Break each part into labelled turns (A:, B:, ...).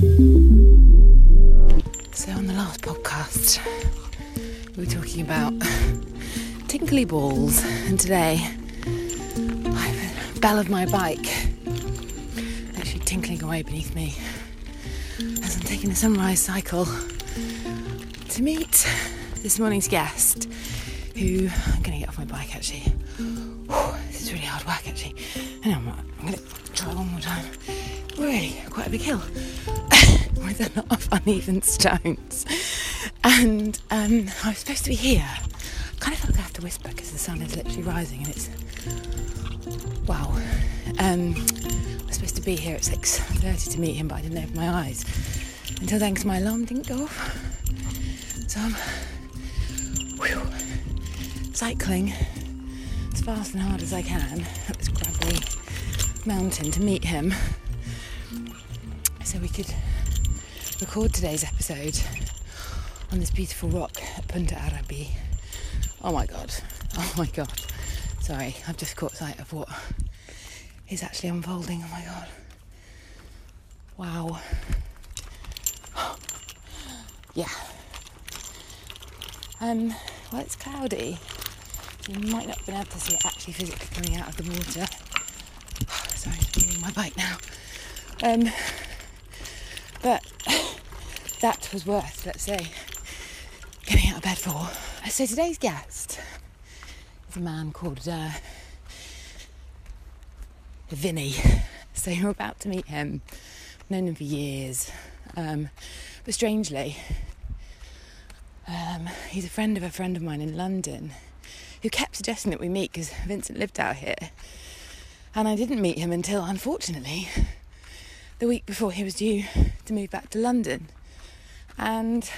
A: So, on the last podcast, we were talking about tinkly balls, and today I have a bell of my bike actually tinkling away beneath me as I'm taking a sunrise cycle to meet this morning's guest, who I'm going to get off my bike actually. This is really hard work actually. On, I'm going to try one more time. Really, quite a big hill with a lot of uneven stones. And um, I was supposed to be here. I kind of felt like I have to whisper because the sun is literally rising and it's wow. Um, I was supposed to be here at 6:30 to meet him, but I didn't open my eyes until then because my alarm didn't go off. So I'm whew, cycling as fast and hard as I can up this gravelly mountain to meet him, record today's episode on this beautiful rock at Punta Arabi. Oh my god, oh my god. Sorry, I've just caught sight of what is actually unfolding. Oh my god. Wow. yeah. Um, well, it's cloudy. You might not have been able to see it actually physically coming out of the water. Sorry, I'm my bike now. Um, but that was worth, let's say, getting out of bed for. So today's guest is a man called uh, Vinny. So you're about to meet him. I've known him for years. Um, but strangely, um, he's a friend of a friend of mine in London who kept suggesting that we meet because Vincent lived out here. And I didn't meet him until, unfortunately, the week before he was due to move back to London. And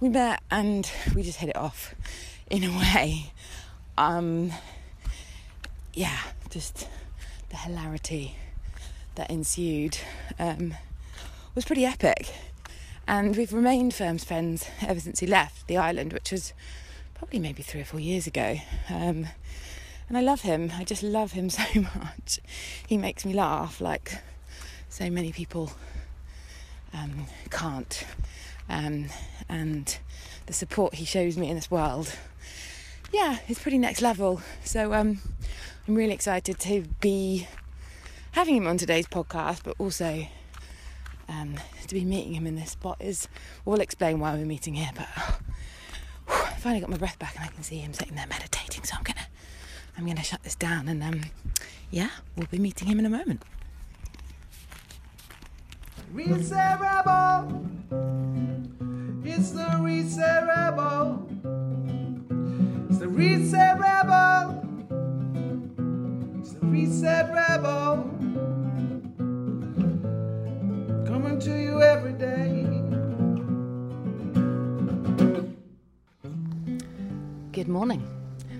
A: we met and we just hit it off in a way. Um, yeah, just the hilarity that ensued um, was pretty epic. And we've remained firm friends ever since he left the island, which was probably maybe three or four years ago. Um, and I love him. I just love him so much. He makes me laugh like so many people um, can't. Um, and the support he shows me in this world, yeah, it's pretty next level. So um, I'm really excited to be having him on today's podcast, but also um, to be meeting him in this spot is. We'll explain why we're meeting here, but whew, I finally got my breath back and I can see him sitting there meditating. So I'm gonna, I'm gonna shut this down and um, yeah, we'll be meeting him in a moment.
B: Reset Rebel. It's the Reset Rebel. It's the Reset Rebel. It's the Reset Rebel. Coming to you every day.
A: Good morning.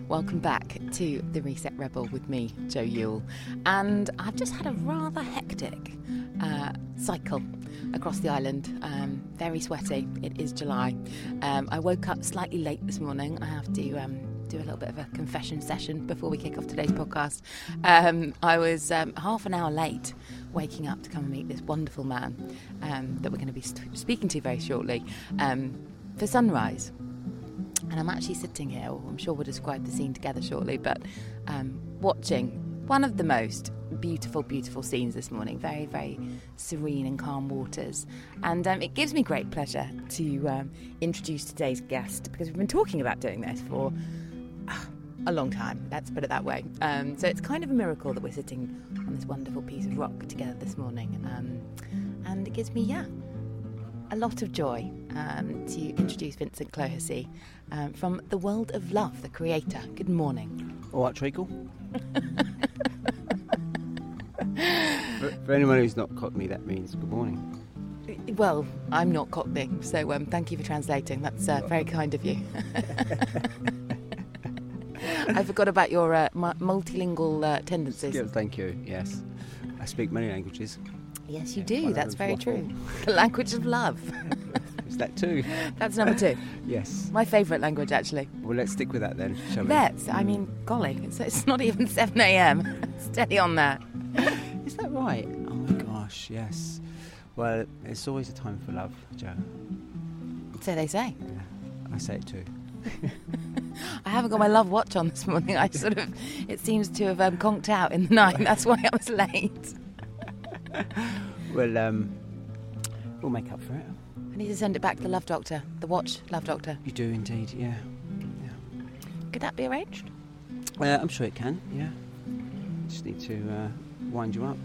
A: Welcome back to the Reset Rebel with me, Jo Youle. And I've just had a rather hectic uh, cycle across the island. Um, very sweaty. It is July. Um, I woke up slightly late this morning. I have to um, do a little bit of a confession session before we kick off today's podcast. Um, I was um, half an hour late waking up to come and meet this wonderful man um, that we're going to be st- speaking to very shortly for sunrise. And I'm actually sitting here, I'm sure we'll describe the scene together shortly, but watching one of the most beautiful, beautiful scenes this morning. Very, very serene and calm waters. And um, it gives me great pleasure to um, introduce today's guest because we've been talking about doing this for uh, a long time, let's put it that way. Um, so it's kind of a miracle that we're sitting on this wonderful piece of rock together this morning. Um, and it gives me, yeah, a lot of joy um, to introduce Vincent Clohessy um, from The World of Love, the creator. Good morning.
C: All right, Treacle. for, anyone who's not Cockney, that means good morning.
A: Well, I'm not Cockney, so um, thank you for translating. That's uh, very kind of you. I forgot about your uh, multilingual uh, tendencies.
C: Yeah, thank you. Yes, I speak many languages.
A: Yes, you
C: Yeah,
A: do. That's very
C: waffle.
A: true. The language of love.
C: Is that two?
A: That's number two.
C: yes.
A: My favourite language, actually.
C: Well, let's stick with that then, shall we?
A: Let's. I mean, golly, it's, it's not even 7 a.m. Steady on that.
C: Is that right? Gosh, yes. Well, it's always a time for love, Jo.
A: So they say.
C: Yeah, I say it too.
A: I haven't got my love watch on this morning. I sort of, it seems to have um, conked out in the night. That's why I was late.
C: Well, um, we'll make up for it.
A: I need to send it back to the love doctor, the watch love doctor.
C: You do indeed, yeah.
A: Could that be arranged?
C: Uh, I'm sure it can, yeah. Just need to uh, wind you up.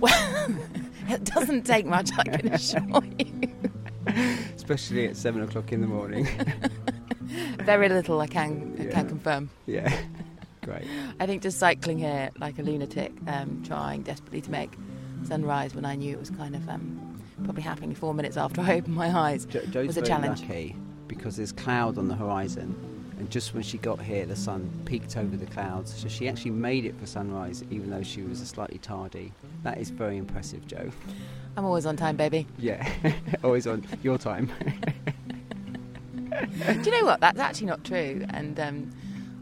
A: Well, it doesn't take much, I can assure you.
C: Especially at seven o'clock in the morning.
A: Very little, I can, I
C: Yeah.
A: can confirm.
C: yeah. Great.
A: I think just cycling here like a lunatic, um, trying desperately to make sunrise when I knew it was kind of um, probably happening four minutes after I opened my eyes.
C: Jo-
A: was a challenge.
C: lucky because there's cloud on the horizon, and just when she got here, the sun peeked over the clouds. So she actually made it for sunrise, even though she was a slightly tardy. That is very impressive, Jo.
A: I'm always on time, baby.
C: Yeah, always on your time.
A: Do you know what? That's actually not true. And um,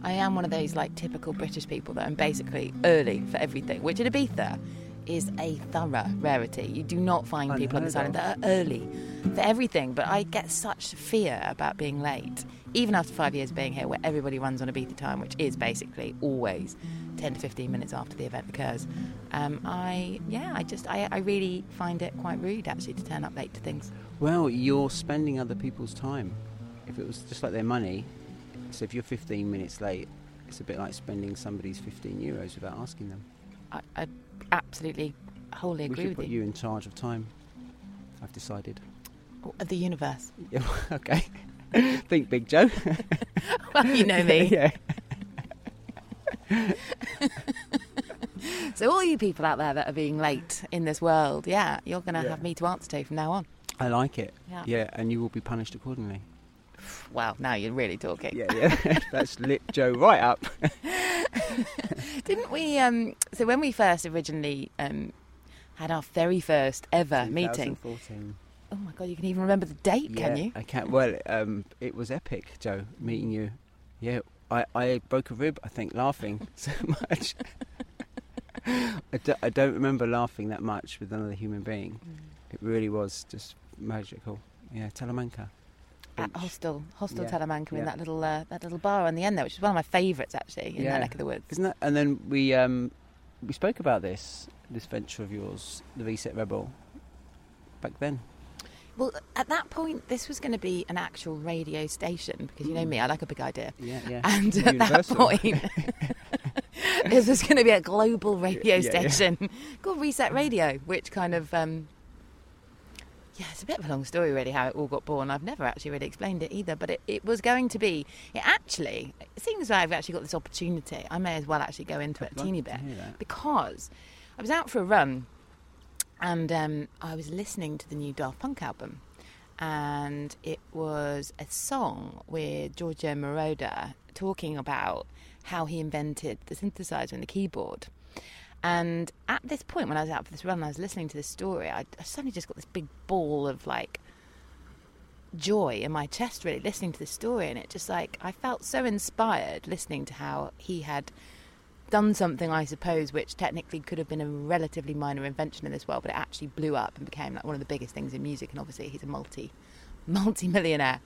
A: I am one of those like typical British people that I'm basically early for everything, which in Ibiza is a thorough rarity. You do not find people on this island that are early for everything. But I get such fear about being late, even after five years being here, where everybody runs on a Ibiza time, which is basically always 10 to 15 minutes after the event occurs. Um, I, yeah, I just, I, I really find it quite rude actually to turn up late to things.
C: well, you're spending other people's time. If it was just like their money, so if you're 15 minutes late, it's a bit like spending somebody's 15 euros without asking them.
A: I, I absolutely wholly
C: we
A: agree
C: should
A: with
C: put
A: you.
C: you in charge of time. I've decided.
A: Of the universe.
C: Yeah, okay. Think big, Jo.
A: Well, you know me.
C: yeah.
A: So, all you people out there that are being late in this world, yeah, you're going to
C: Yeah.
A: have me to answer to from now on.
C: I like it.
A: Yeah.
C: Yeah, and you will be punished accordingly.
A: Well, now you're really talking.
C: Yeah, yeah. That's lit Jo right up.
A: Didn't we? Um, so, when we first originally um, had our very first ever meeting,
C: 2014.
A: oh my God, you can even remember the date, can you?
C: I can't. Well, um, it was epic, Jo, meeting you. Yeah, I, I broke a rib, I think, laughing so much. I, do, I don't remember laughing that much with another human being. It really was just magical. Yeah, Talamanca.
A: At Hostel, Hostel
C: Yeah,
A: Talamanca, in that little uh, that little bar on the end there, which is one of my favourites actually in
C: Yeah.
A: that neck of the woods.
C: Isn't that? And then we um, we spoke about this this venture of yours, the Reset Rebel, back then.
A: Well, at that point, this was going to be an actual radio station because you know me, I like a big idea.
C: Yeah, yeah.
A: And at
C: Universal.
A: that point, this was going to be a global radio
C: Yeah, yeah.
A: station called Reset Radio, which kind of, um, yeah, it's a bit of a long story, really, how it all got born. I've never actually really explained it either, but it, it was going to be, it actually, it seems like I've actually got this opportunity. I may as well actually go into it a
C: I'd
A: teeny bit because I was out for a run and um, I was listening to the new Daft Punk album. And it was a song with Giorgio Moroder talking about how he invented the synthesizer and the keyboard. And at this point, when I was out for this run, I was listening to this story. I, I suddenly just got this big ball of like joy in my chest, really, listening to this story. And it just like, I felt so inspired listening to how he had done something, I suppose, which technically could have been a relatively minor invention in this world, but it actually blew up and became like one of the biggest things in music. And obviously, he's a multi, multi-millionaire.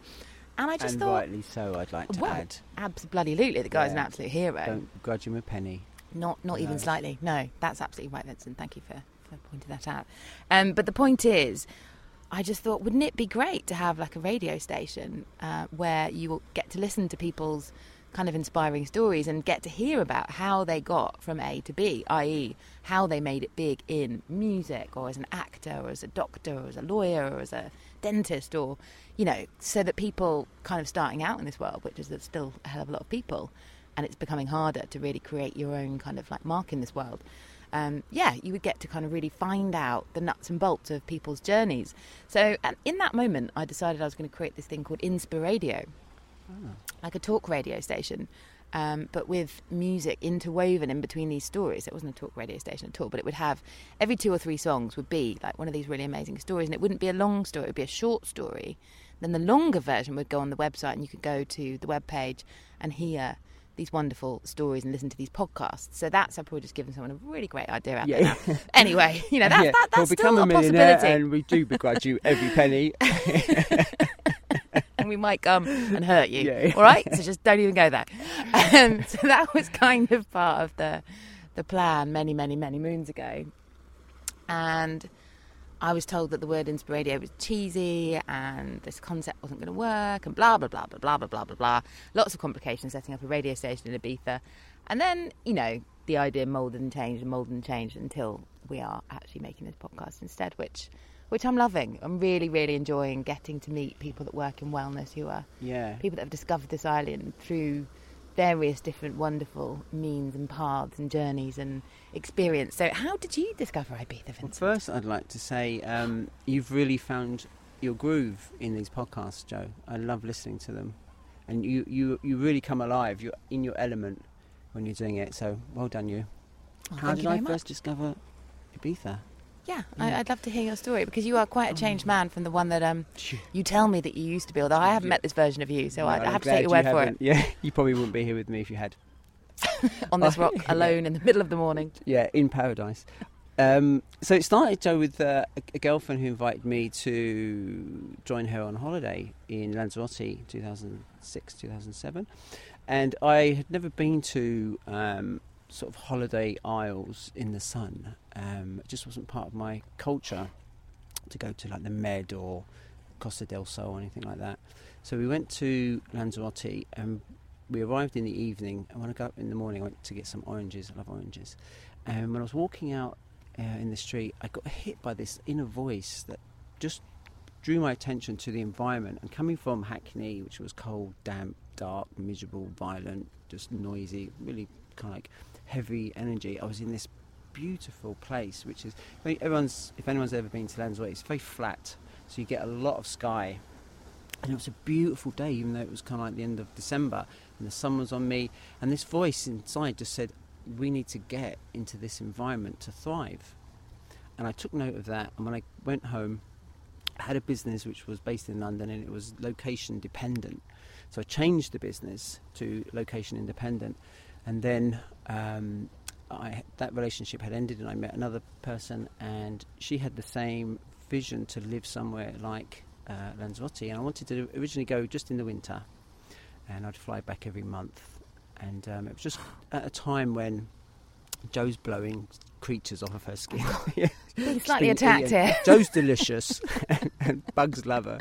A: And I just
C: and
A: thought,
C: rightly so, I'd like to
A: well,
C: add.
A: absolutely, the guy's an absolute hero.
C: Don't grudge him a penny.
A: Not, not even slightly. No, that's absolutely right, Vincent. Thank you for, for pointing that out. Um, but the point is, I just thought, wouldn't it be great to have like a radio station uh, where you will get to listen to people's kind of inspiring stories and get to hear about how they got from A to B, i.e., how they made it big in music or as an actor or as a doctor or as a lawyer or as a dentist or, you know, so that people kind of starting out in this world, which is still a hell of a lot of people, and it's becoming harder to really create your own kind of like mark in this world. Um, yeah, you would get to kind of really find out the nuts and bolts of people's journeys. So, and in that moment, I decided I was going to create this thing called Inspiradio, like a talk radio station, um, but with music interwoven in between these stories. It wasn't a talk radio station at all, but it would have every two or three songs would be like one of these really amazing stories, and it wouldn't be a long story; it would be a short story. Then the longer version would go on the website, and you could go to the web page and hear these wonderful stories and listen to these podcasts. So that's I've probably just given someone a really great idea out
C: Yeah.
A: there. Anyway, you know that's
C: Yeah,
A: that,
C: we'll
A: that's
C: become
A: still
C: a
A: a
C: millionaire,
A: possibility,
C: and we do begrudge you every penny.
A: and we might come and hurt you.
C: Yeah.
A: All right, so just don't even go there. Um, so that was kind of part of the the plan many, many, many moons ago, and. I was told that the word Inspiradio was cheesy and this concept wasn't going to work and blah blah blah blah blah blah blah blah blah. Lots of complications setting up a radio station in Ibiza, and then you know the idea moulded and changed and moulded and changed until we are actually making this podcast instead, which which I'm loving. I'm really really enjoying getting to meet people that work in wellness who are
C: yeah,
A: people that have discovered this island through various different wonderful means and paths and journeys and experience. So, how did you discover Ibiza,
C: Well, first, I'd like to say um, you've really found your groove in these podcasts, Jo. I love listening to them, and you, you, you really come alive. You're in your element when you're doing it. So, well done, you.
A: Oh,
C: How did
A: you
C: I first
A: much.
C: discover Ibiza?
A: Yeah. I, I'd love to hear your story because you are quite a changed
C: Oh.
A: man from the one that um, you tell me that you used to be. Although I haven't met this version of you, so
C: No,
A: I, I have to take your word
C: you
A: for it.
C: Yeah, you probably wouldn't be here with me if you had.
A: On this
C: Oh,
A: rock, alone in the middle of the morning.
C: Yeah, in paradise. Um, so it started, Jo, with uh, a, a girlfriend who invited me to join her on holiday in Lanzarote, 2006, 2007. And I had never been to um, sort of holiday isles in the sun. Um, it just wasn't part of my culture to go to like the Med or Costa del Sol or anything like that. So we went to Lanzarote and we arrived in the evening. And when I got up in the morning, I went to get some oranges. I love oranges. And when I was walking out uh, in the street, I got hit by this inner voice that just drew my attention to the environment. And coming from Hackney, which was cold, damp, dark, miserable, violent, just noisy, really kind of like heavy energy, I was in this beautiful place, which is everyone's. If anyone's ever been to Lanzarote, it's very flat, so you get a lot of sky. And it was a beautiful day, even though it was kind of like the end of December, and the sun was on me. And this voice inside just said, "We need to get into this environment to thrive." And I took note of that. And when I went home, I had a business which was based in London, and it was location dependent. So I changed the business to location independent, and then um, I, that relationship had ended, and I met another person, and she had the same vision to live somewhere like uh, Lanzarote, and I wanted to originally go just in the winter, and I'd fly back every month, and um, it was just at a time when Jo's blowing creatures off of her skin. Yeah.
A: Being slightly attacked here.
C: Jo's delicious, and Bugs love her.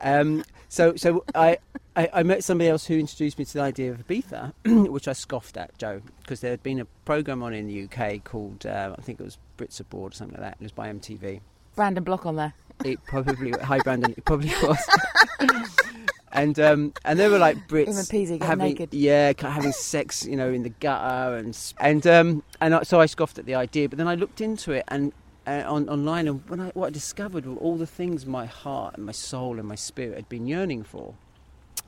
C: Um, so, so I, I, I met somebody else who introduced me to the idea of Ibiza, which I scoffed at, Jo, because there had been a program on in the UK called uh, I think it was Brits Abroad or something like that. and It was by MTV.
A: Brandon Block on there.
C: It probably hi Brandon. It probably was. and um, and they were like Brits
A: Even Peasy
C: having
A: naked.
C: yeah having sex you know in the gutter and and um, and I, so I scoffed at the idea. But then I looked into it and. Uh, on online, and when I, what I discovered were all the things my heart and my soul and my spirit had been yearning for,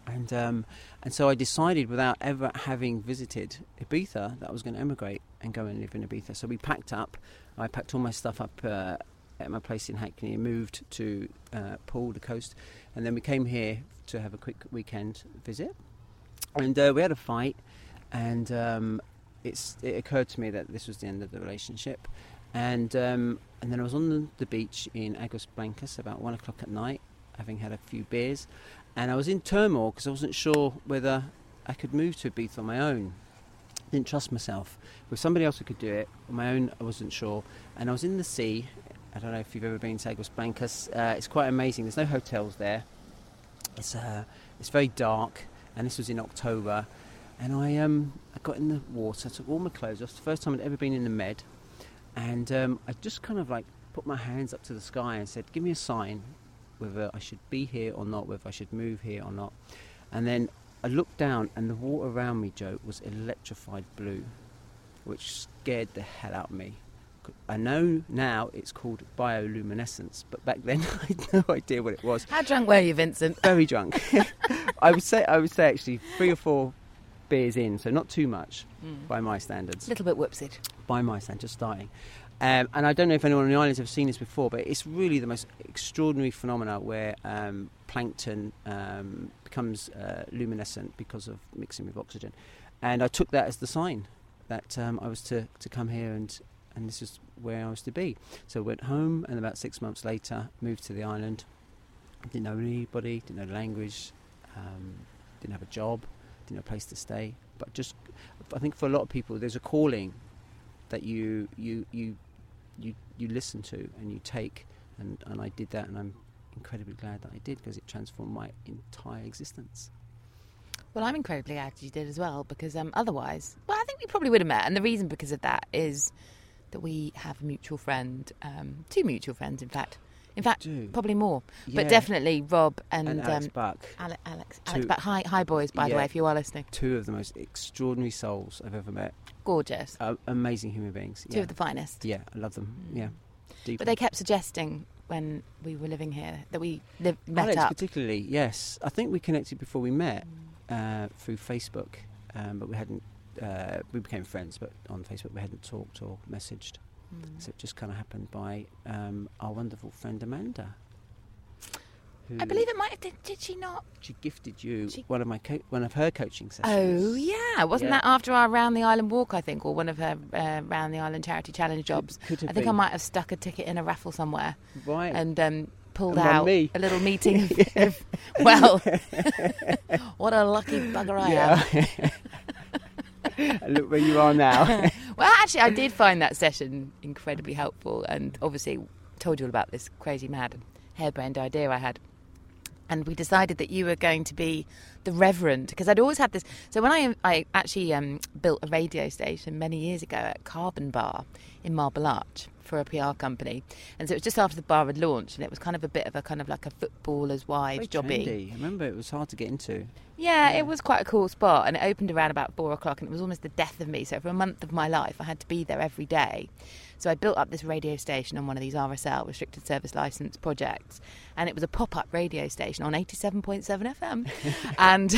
C: and um, and so I decided, without ever having visited Ibiza, that I was going to emigrate and go and live in Ibiza. So we packed up. I packed all my stuff up uh, at my place in Hackney and moved to uh, the coast, and then we came here to have a quick weekend visit. And uh, we had a fight, and um, it occurred to me that this was the end of the relationship. And um, and then I was on the, the beach in Aguas Blancas about one o'clock at night, having had a few beers, and I was in turmoil because I wasn't sure whether I could move to Ibiza on my own. I Didn't trust myself. With somebody else who could do it, on my own, I wasn't sure. And I was in the sea. I don't know if you've ever been to Aguas Blancas. Uh, it's quite amazing. There's no hotels there. It's uh, it's very dark, and this was in October. And I um I got in the water, took all my clothes off. It's the first time I'd ever been in the Med, and um, I just kind of like put my hands up to the sky and said, "Give me a sign whether I should be here or not, whether I should move here or not." And then I looked down, and the water around me, Jo, was electrified blue, which scared the hell out of me. I know now it's called bioluminescence, but back then I had no idea what it was.
A: How drunk were you, Vincent?
C: Very drunk. I would say I would say actually three or four beers in, so not too much hmm. by my standards
A: A little bit whoopsied.
C: by my standards, just starting. Um, and I don't know if anyone on the islands have seen this before, but it's really the most extraordinary phenomena where um, plankton um, becomes uh, luminescent because of mixing with oxygen. and I took that as the sign that um, I was to, to come here and and this is where I was to be. So I went home, and about six months later, moved to the island. Didn't know anybody, didn't know the language, um, didn't have a job, didn't have a place to stay. But just, I think for a lot of people, there's a calling that you you you you you listen to and you take, and and I did that, and I'm incredibly glad that I did because it transformed my entire existence.
A: Well, I'm incredibly glad you did as well because um, otherwise, well, I think we probably would have met. And the reason because of that is that we have a mutual friend, um, two mutual friends, in fact. In fact, probably more,
C: Yeah.
A: but definitely Rob and,
C: And Alex
A: um,
C: Buck,
A: Ale- Alex. Alex, but hi, hi, boys. By the way, if you are listening,
C: two of the most extraordinary souls I've ever met.
A: Gorgeous,
C: Uh, amazing human beings.
A: two of the finest.
C: yeah, I love them.
A: Mm.
C: Yeah, deeply.
A: But they kept suggesting when we were living here that we live, met
C: Alex,
A: up.
C: particularly, yes. I think we connected before we met uh, through Facebook, um, but we hadn't. Uh, we became friends, but on Facebook we hadn't talked or messaged.
A: Mm.
C: So it just kind of happened by um, our wonderful friend Amanda.
A: I believe it might have. Did, did she not?
C: she gifted you
A: She-
C: one of my co- one of her coaching sessions.
A: Oh yeah, wasn't
C: Yeah.
A: that after our round the island walk? I think, or one of her uh, round the island charity challenge jobs.
C: Could
A: I think I might have stuck a ticket in a raffle somewhere
C: Right.
A: and um, pulled
C: And
A: out a little meeting. of, well, what a lucky bugger I am.
C: yeah. And Look where you are now.
A: Well, actually, I did find that session incredibly helpful, and obviously told you all about this crazy, mad, harebrained idea I had. And we decided that you were going to be the Reverend because I'd always had this. So when I I actually um, built a radio station many years ago at Carbon Bar in Marble Arch for a PR company, and so it was just after the bar had launched, and it was kind of a bit of a kind of like a footballer's wives jobby.
C: trendy. I remember it was hard to get into.
A: Yeah,
C: Yeah.
A: it was quite a cool spot, and it opened around about four o'clock, and it was almost the death of me. So for a month of my life, I had to be there every day. So I built up this radio station on one of these RSL restricted service license projects, and it was a pop-up radio station on eighty-seven point seven FM, and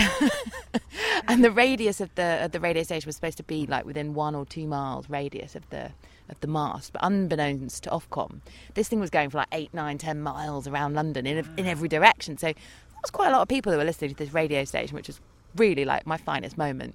A: and the radius of the of the radio station was supposed to be like within one or two miles radius of the of the mast, but unbeknownst to Ofcom, this thing was going for like eight, nine, ten miles around London in in every direction. So there was quite a lot of people who were listening to this radio station, which was really like my finest moment.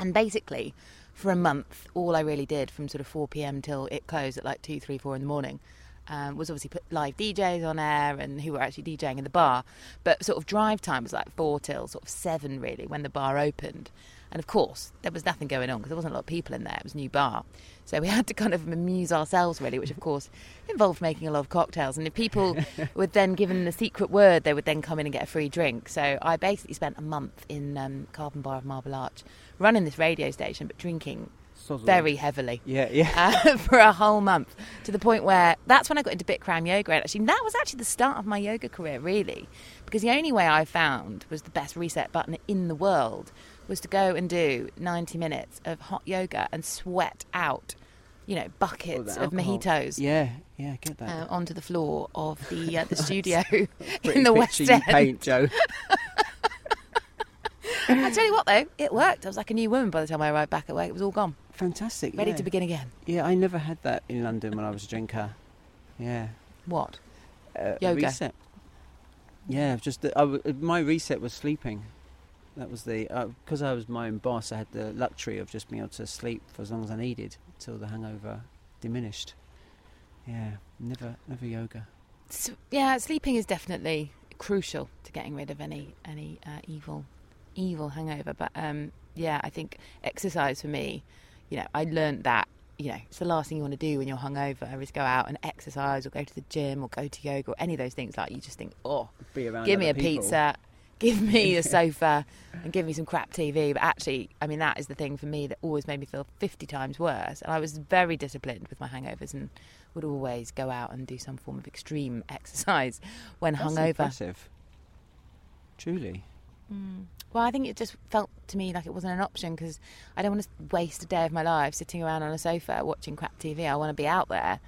A: And basically, for a month, all I really did from sort of 4 p.m. till it closed at like 2, 3, 4 in the morning um, was obviously put live DJs on air and who were actually DJing in the bar. But sort of drive time was like 4 till sort of 7 really when the bar opened. And of course, there was nothing going on because there wasn't a lot of people in there. It was a new bar. So we had to kind of amuse ourselves really, which of course involved making a lot of cocktails. And if people were then given the secret word, they would then come in and get a free drink. So I basically spent a month in um, Carbon Bar of Marble Arch running this radio station, but drinking very heavily
C: Yeah, yeah.
A: uh, for a whole month to the point where that's when I got into Bikram yoga. And actually, that was actually the start of my yoga career, really, because the only way I found was the best reset button in the world was to go and do 90 minutes of hot yoga and sweat out, you know, buckets of mojitos.
C: Yeah, yeah, I get that.
A: Uh, onto the floor of the uh, the studio in the West End.
C: paint, Jo.
A: I tell you what, though, it worked. I was like a new woman by the time I arrived back at work. It was all gone,
C: Fantastic.
A: ready
C: yeah.
A: to begin again.
C: Yeah, I never had that in London when I was a drinker. Yeah.
A: What?
C: Uh,
A: Yoga.
C: Reset. Yeah, just the, I w- my reset was sleeping. That was the because I was my own boss. I had the luxury of just being able to sleep for as long as I needed until the hangover diminished. Yeah, never, never yoga.
A: S yeah, sleeping is definitely crucial to getting rid of any any uh, evil evil hangover. But um, yeah, I think exercise for me, you know, I learned that you know it's the last thing you want to do when you're hungover is go out and exercise or go to the gym or go to yoga or any of those things. Like you just think, oh,
C: Be
A: give me a
C: people.
A: pizza, give me a sofa, and give me some crap TV. But actually, I mean, that is the thing for me that always made me feel 50 times worse. And I was very disciplined with my hangovers and would always go out and do some form of extreme exercise when
C: That's
A: hungover.
C: impressive. Truly.
A: Mm. Well, I think it just felt to me like it wasn't an option because I don't want to waste a day of my life sitting around on a sofa watching crap TV. I want to be out there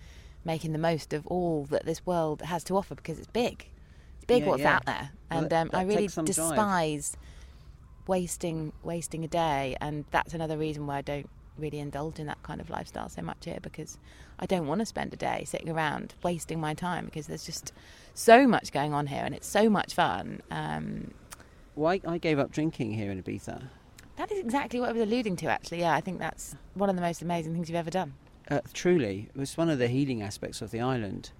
A: making the most of all that this world has to offer because it's big. It's big
C: Yeah,
A: what's
C: yeah.
A: out there, and um, I really
C: some drive.
A: despise wasting wasting a day. And that's another reason why I don't really indulge in that kind of lifestyle so much here because I don't want to spend a day sitting around wasting my time because there's just so much going on here and it's so much fun. Um,
C: Well, I, I gave up drinking here in Ibiza.
A: That is exactly what I was alluding to, actually. Yeah, I think that's one of the most amazing things you've ever done.
C: Uh, truly, it was one of the healing aspects of the island,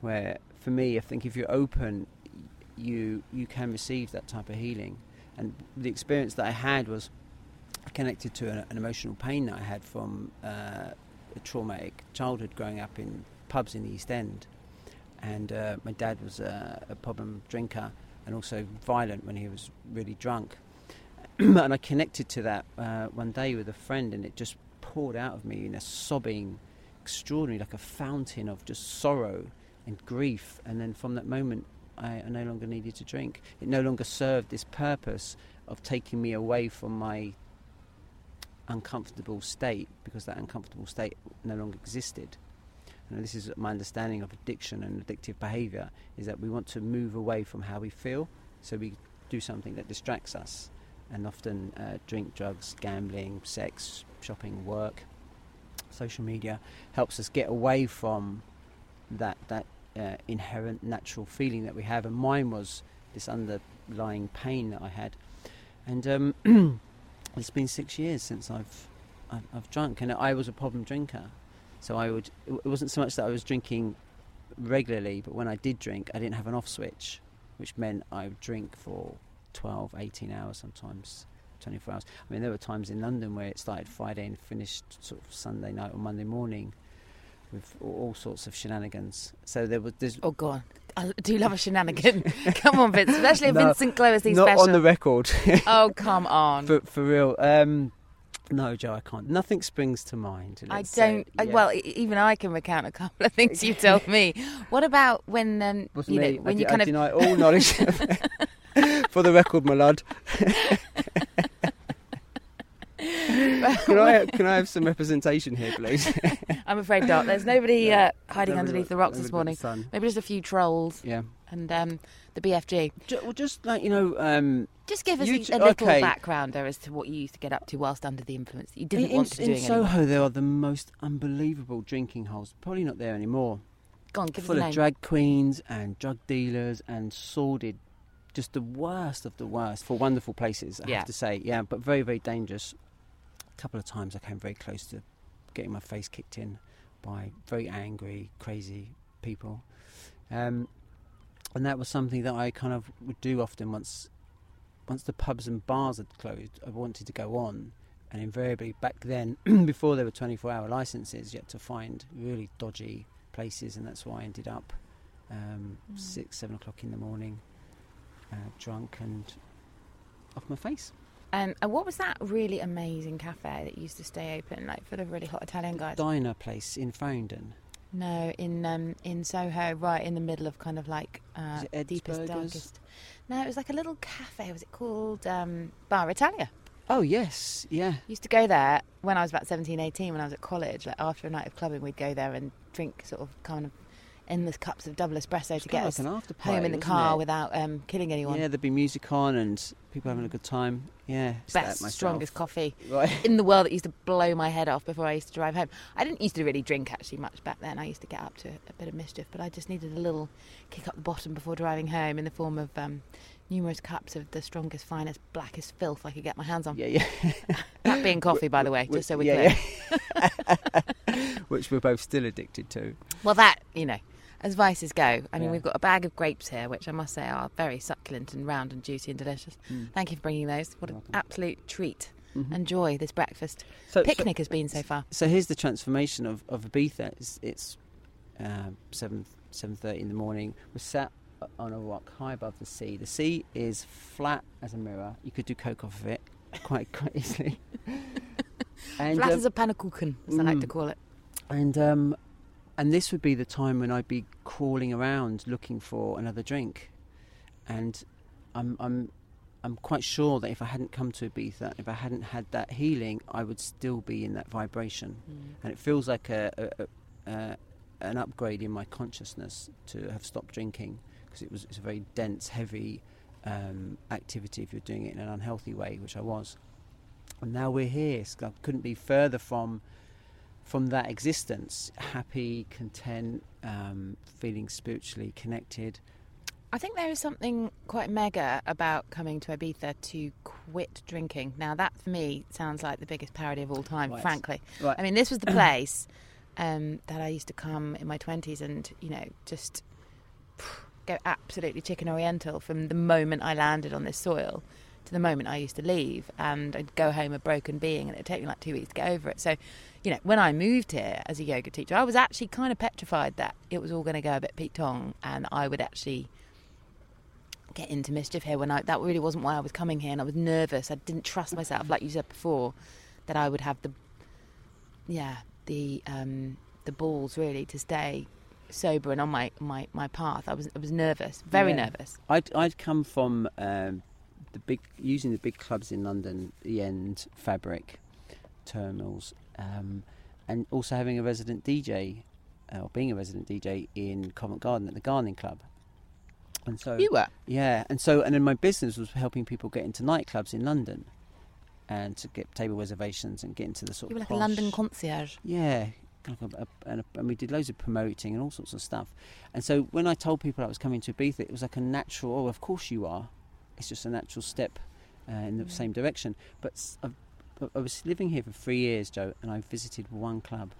C: where for me, I think if you're open, you you can receive that type of healing. And the experience that I had was connected to an, an emotional pain that I had from uh, a traumatic childhood growing up in pubs in the East End. And uh, my dad was a, a problem drinker and also violent when he was really drunk. and I connected to that uh, one day with a friend, and it just poured out of me in a sobbing, extraordinary, like a fountain of just sorrow and grief. And then from that moment, I, I no longer needed to drink. It no longer served this purpose of taking me away from my uncomfortable state because that uncomfortable state no longer existed. And this is my understanding of addiction and addictive behaviour is that we want to move away from how we feel, so we do something that distracts us, and often uh, drink, drugs, gambling, sex, shopping, work, social media helps us get away from that that uh, inherent natural feeling that we have. And mine was this underlying pain that I had, and um, it's been six years since I've, I've I've drunk, and I was a problem drinker. So I would. It wasn't so much that I was drinking regularly, but when I did drink, I didn't have an off switch, which meant I would drink for 12, 18 hours sometimes, 24 hours. I mean, there were times in London where it started Friday and finished sort of Sunday night or Monday morning, with all sorts of shenanigans. So there was.
A: Oh, go on. I do love a shenanigan. come on, Vince, especially if
C: No,
A: Vincent Glow is these
C: not
A: special.
C: on the record,
A: oh, come on.
C: for for real. Um, no, Jo, I can't. Nothing springs to mind.
A: I don't. I,
C: Yeah.
A: well, even I can recount a couple of things you told me. What about when um,
C: Wasn't
A: you know
C: me.
A: when
C: I,
A: you
C: de-
A: kind
C: I
A: of
C: deny all knowledge. For the record, my lad. can I can I have some representation here, please?
A: I'm afraid not. There's nobody
C: Yeah.
A: uh, hiding
C: Nobody
A: underneath
C: got-
A: the rocks this morning. Maybe just a few trolls
C: Yeah.
A: and um, the BFG.
C: Ju- well, just like you know, um,
A: Just give us
C: You
A: a, a little
C: okay.
A: backgrounder as to what you used to get up to whilst under the influence you didn't
C: in,
A: want to
C: in
A: doing anymore.
C: Soho, there are the most unbelievable drinking holes. Probably not there anymore.
A: Go on, give
C: full
A: us a
C: of
A: name.
C: drag queens and drug dealers and sordid, just the worst of the worst for wonderful places. I
A: Yeah.
C: have to say, yeah, but very very dangerous. A couple of times I came very close to getting my face kicked in by very angry, crazy people, um, and that was something that I kind of would do often once. Once the pubs and bars had closed, I wanted to go on, and invariably back then, before there were 24-hour licenses, you had to find really dodgy places, and that's why I ended up um,
A: Mm.
C: six, seven o'clock in the morning, uh, drunk and off my face.
A: And uh, what was that really amazing cafe that used to stay open, like for the really hot Italian guys?
C: Diner place in Farringdon.
A: No, in um, in Soho, right in the middle of kind of like uh, deepest,
C: Burgers?
A: darkest. No, it was like a little cafe. Was it called um, Bar Italia?
C: Oh yes, yeah.
A: Used to go there when I was about 17, 18, when I was at college. Like after a night of clubbing, we'd go there and drink sort of kind of endless cups of double espresso
C: It's
A: to get us
C: like an after
A: home in the car
C: it?
A: without um, killing anyone.
C: Yeah, there'd be music on and people having a good time. Yeah,
A: Best, strongest coffee
C: Right.
A: in the world that used to blow my head off before I used to drive home. I didn't used to really drink actually much back then. I used to get up to a bit of mischief, but I just needed a little kick up the bottom before driving home in the form of um, numerous cups of the strongest, finest, blackest filth I could get my hands on.
C: Yeah, yeah.
A: That being coffee, by the way, just so we're
C: yeah,
A: clear.
C: yeah. Which we're both still addicted to.
A: Well, that you know, as vices go. I mean,
C: Yeah.
A: we've got a bag of grapes here, which I must say are very succulent and round and juicy and delicious.
C: Mm.
A: Thank you for bringing those. What an absolute treat
C: Mhm.
A: and joy this breakfast
C: So- so-
A: picnic has been so far.
C: So here's the transformation of, of Ibiza. It's, it's uh, seven seven thirty in the morning. We're sat on a rock high above the sea. The sea is flat as a mirror. You could do coke off of it quite quite easily. and
A: Flat
C: um,
A: as a pannekuchen, as I like to
C: mm.
A: call it.
C: and um, and this would be the time when I'd be crawling around looking for another drink, and I'm I'm I'm quite sure that if I hadn't come to Ibiza, if I hadn't had that healing, I would still be in that vibration and it feels like a, a, a, a an upgrade in my consciousness to have stopped drinking because it was it's a very dense, heavy um, activity if you're doing it in an unhealthy way, which I was. And now we're here. So I couldn't be further from from that existence. Happy, content, um, feeling spiritually connected.
A: I think there is something quite mega about coming to Ibiza to quit drinking. Now, that for me sounds like the biggest parody of all time,
C: Right.
A: frankly.
C: Right.
A: I mean, this was the place um, that I used to come in my 20s and, you know, just go absolutely chicken oriental from the moment I landed on this soil to the moment I used to leave. And I'd go home a broken being and it'd take me like two weeks to get over it. So, you know, when I moved here as a yoga teacher, I was actually kind of petrified that it was all going to go a bit Pete Tong and I would actually get into mischief here when I that really wasn't why I was coming here and I was nervous. I didn't trust myself, like you said before, that I would have the yeah, the um the balls really to stay sober and on my, my, my path. I was I was nervous, very
C: Yeah.
A: nervous.
C: I'd I'd come from um, the big using the big clubs in London, the End, Fabric, Turnmills, um, and also having a resident DJ, uh, or being a resident DJ in Covent Garden at the Gardening Club. And so
A: You were.
C: yeah, and so and then my business was helping people get into nightclubs in London, and to get table reservations and get into the sort
A: You were
C: of
A: like a London concierge.
C: yeah, kind a, a, and, a, and we did loads of promoting and all sorts of stuff. And so when I told people I was coming to Ibiza, it was like a natural. Oh, of course you are. It's just a natural step uh, in the
A: Mm.
C: same direction. But I've, but I was living here for three years, Jo, and I visited one club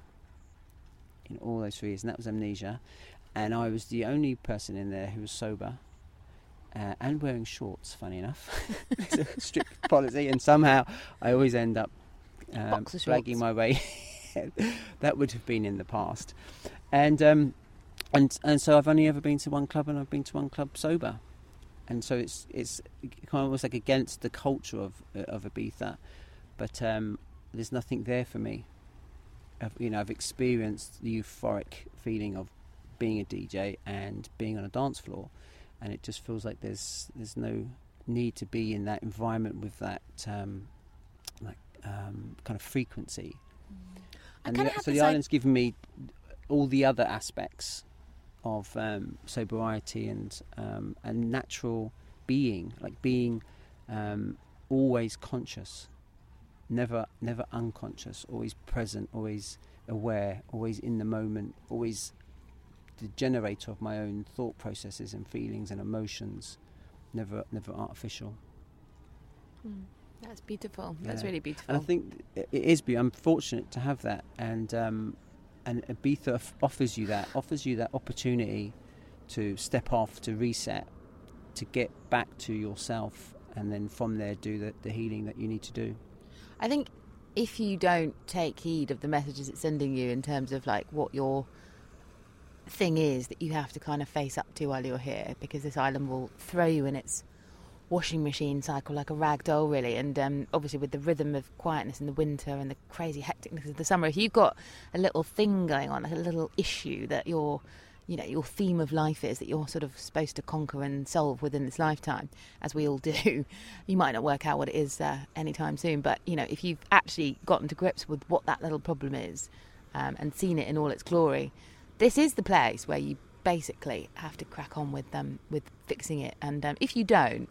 C: in all those three years, and that was Amnesia. And I was the only person in there who was sober. Uh, and wearing shorts, funny enough. it's a strict policy, and somehow I always end up um,
A: Boxer
C: my way. that would have been in the past, and um, and and so I've only ever been to one club, and I've been to one club sober, and so it's it's kind of almost like against the culture of of Ibiza, but um, there's nothing there for me. I've, you know, I've experienced the euphoric feeling of being a DJ and being on a dance floor, and it just feels like there's there's no need to be in that environment with that um, like um, kind of frequency.
A: I
C: And the, so the
A: i-
C: island's given me all the other aspects of um, sobriety and um, and natural being, like being um, always conscious, never never unconscious, always present, always aware, always in the moment, always the generator of my own thought processes and feelings and emotions, never never artificial.
A: That's beautiful. That's really beautiful.
C: And I think it is. be- I'm fortunate to have that, and um, and Ibiza offers you that, offers you that opportunity to step off, to reset, to get back to yourself, and then from there do the, the healing that you need to do.
A: I think if you don't take heed of the messages it's sending you in terms of like what your thing is that you have to kind of face up to while you're here, because this island will throw you in its washing machine cycle like a rag doll, really. And um, obviously, with the rhythm of quietness in the winter and the crazy hecticness of the summer, if you've got a little thing going on, like a little issue that you're you know your theme of life is that you're sort of supposed to conquer and solve within this lifetime as we all do. You might not work out what it is uh, anytime soon but you know if you've actually gotten to grips with what that little problem is um, and seen it in all its glory this is the place where you basically have to crack on with um, with fixing it. And um, if you don't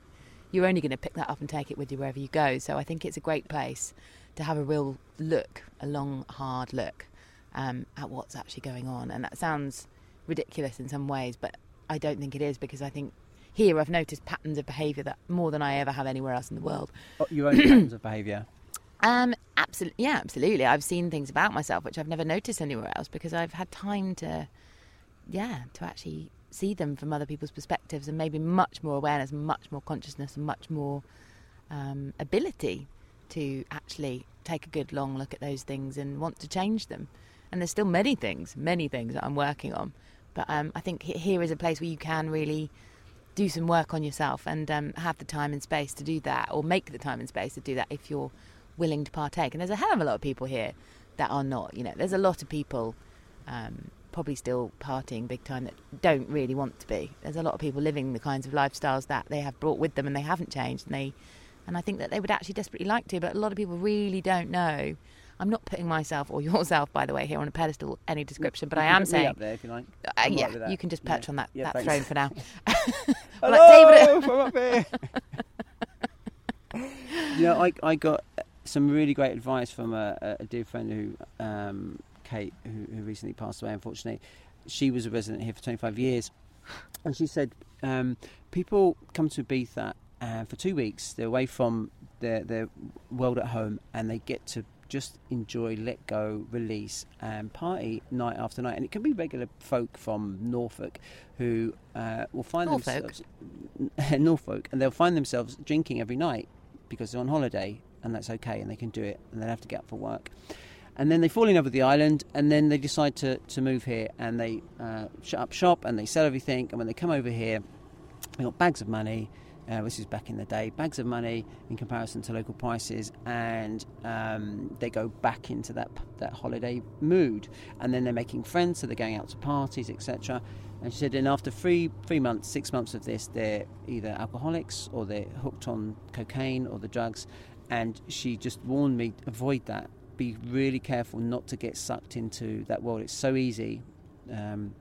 A: you're only going to pick that up and take it with you wherever you go. So i think it's a great place to have a real look a long hard look um, at what's actually going on. And that sounds ridiculous in some ways, but I don't think it is because I think here I've noticed patterns of behaviour that more than I ever have anywhere else in the world.
C: Oh, your own patterns of behaviour.
A: Um, absolutely, yeah, absolutely. I've seen things about myself which I've never noticed anywhere else because I've had time to, yeah, to actually see them from other people's perspectives and maybe much more awareness, much more consciousness, and much more um, ability to actually take a good long look at those things and want to change them. And there's still many things, many things that I'm working on. But um, I think here is a place where you can really do some work on yourself and um, have the time and space to do that, or make the time and space to do that if you're willing to partake. And there's a hell of a lot of people here that are not. You know, there's a lot of people um, probably still partying big time that don't really want to be. There's a lot of people living the kinds of lifestyles that they have brought with them and they haven't changed. And they, and I think that they would actually desperately like to, but a lot of people really don't know. I'm not putting myself or yourself, by the way, here on a pedestal any description, but I am saying,
C: up there if you like.
A: uh, yeah,
C: right
A: you can just
C: Yeah.
A: perch on that,
C: Yeah,
A: that
C: thanks.
A: throne for now.
C: Hello,
A: like, David,
C: I'm up here. you know, I, I got some really great advice from a, a- a dear friend who, um, Kate, who, who recently passed away, unfortunately. She was a resident here for 25 years. And she said, um, people come to Ibiza uh, for two weeks. They're away from their their world at home, and they get to just enjoy, let go, release, and party night after night. And it can be regular folk from Norfolk who uh, will find
A: Norfolk?
C: themselves Norfolk, and they'll find themselves drinking every night because they're on holiday, and that's okay, and they can do it, and they don't have to get up for work. And then they fall in love with the island, and then they decide to, to move here, and they uh, shut up shop, and they sell everything. And when they come over here, they got bags of money. Uh, this is back in the day, bags of money in comparison to local prices, and um, they go back into that that holiday mood. And then they're making friends, so they're going out to parties, etc. And she said, and after three three months, six months of this, they're either alcoholics or they're hooked on cocaine or the drugs. And she just warned me, avoid that. Be really careful not to get sucked into that world. It's so easy. Um,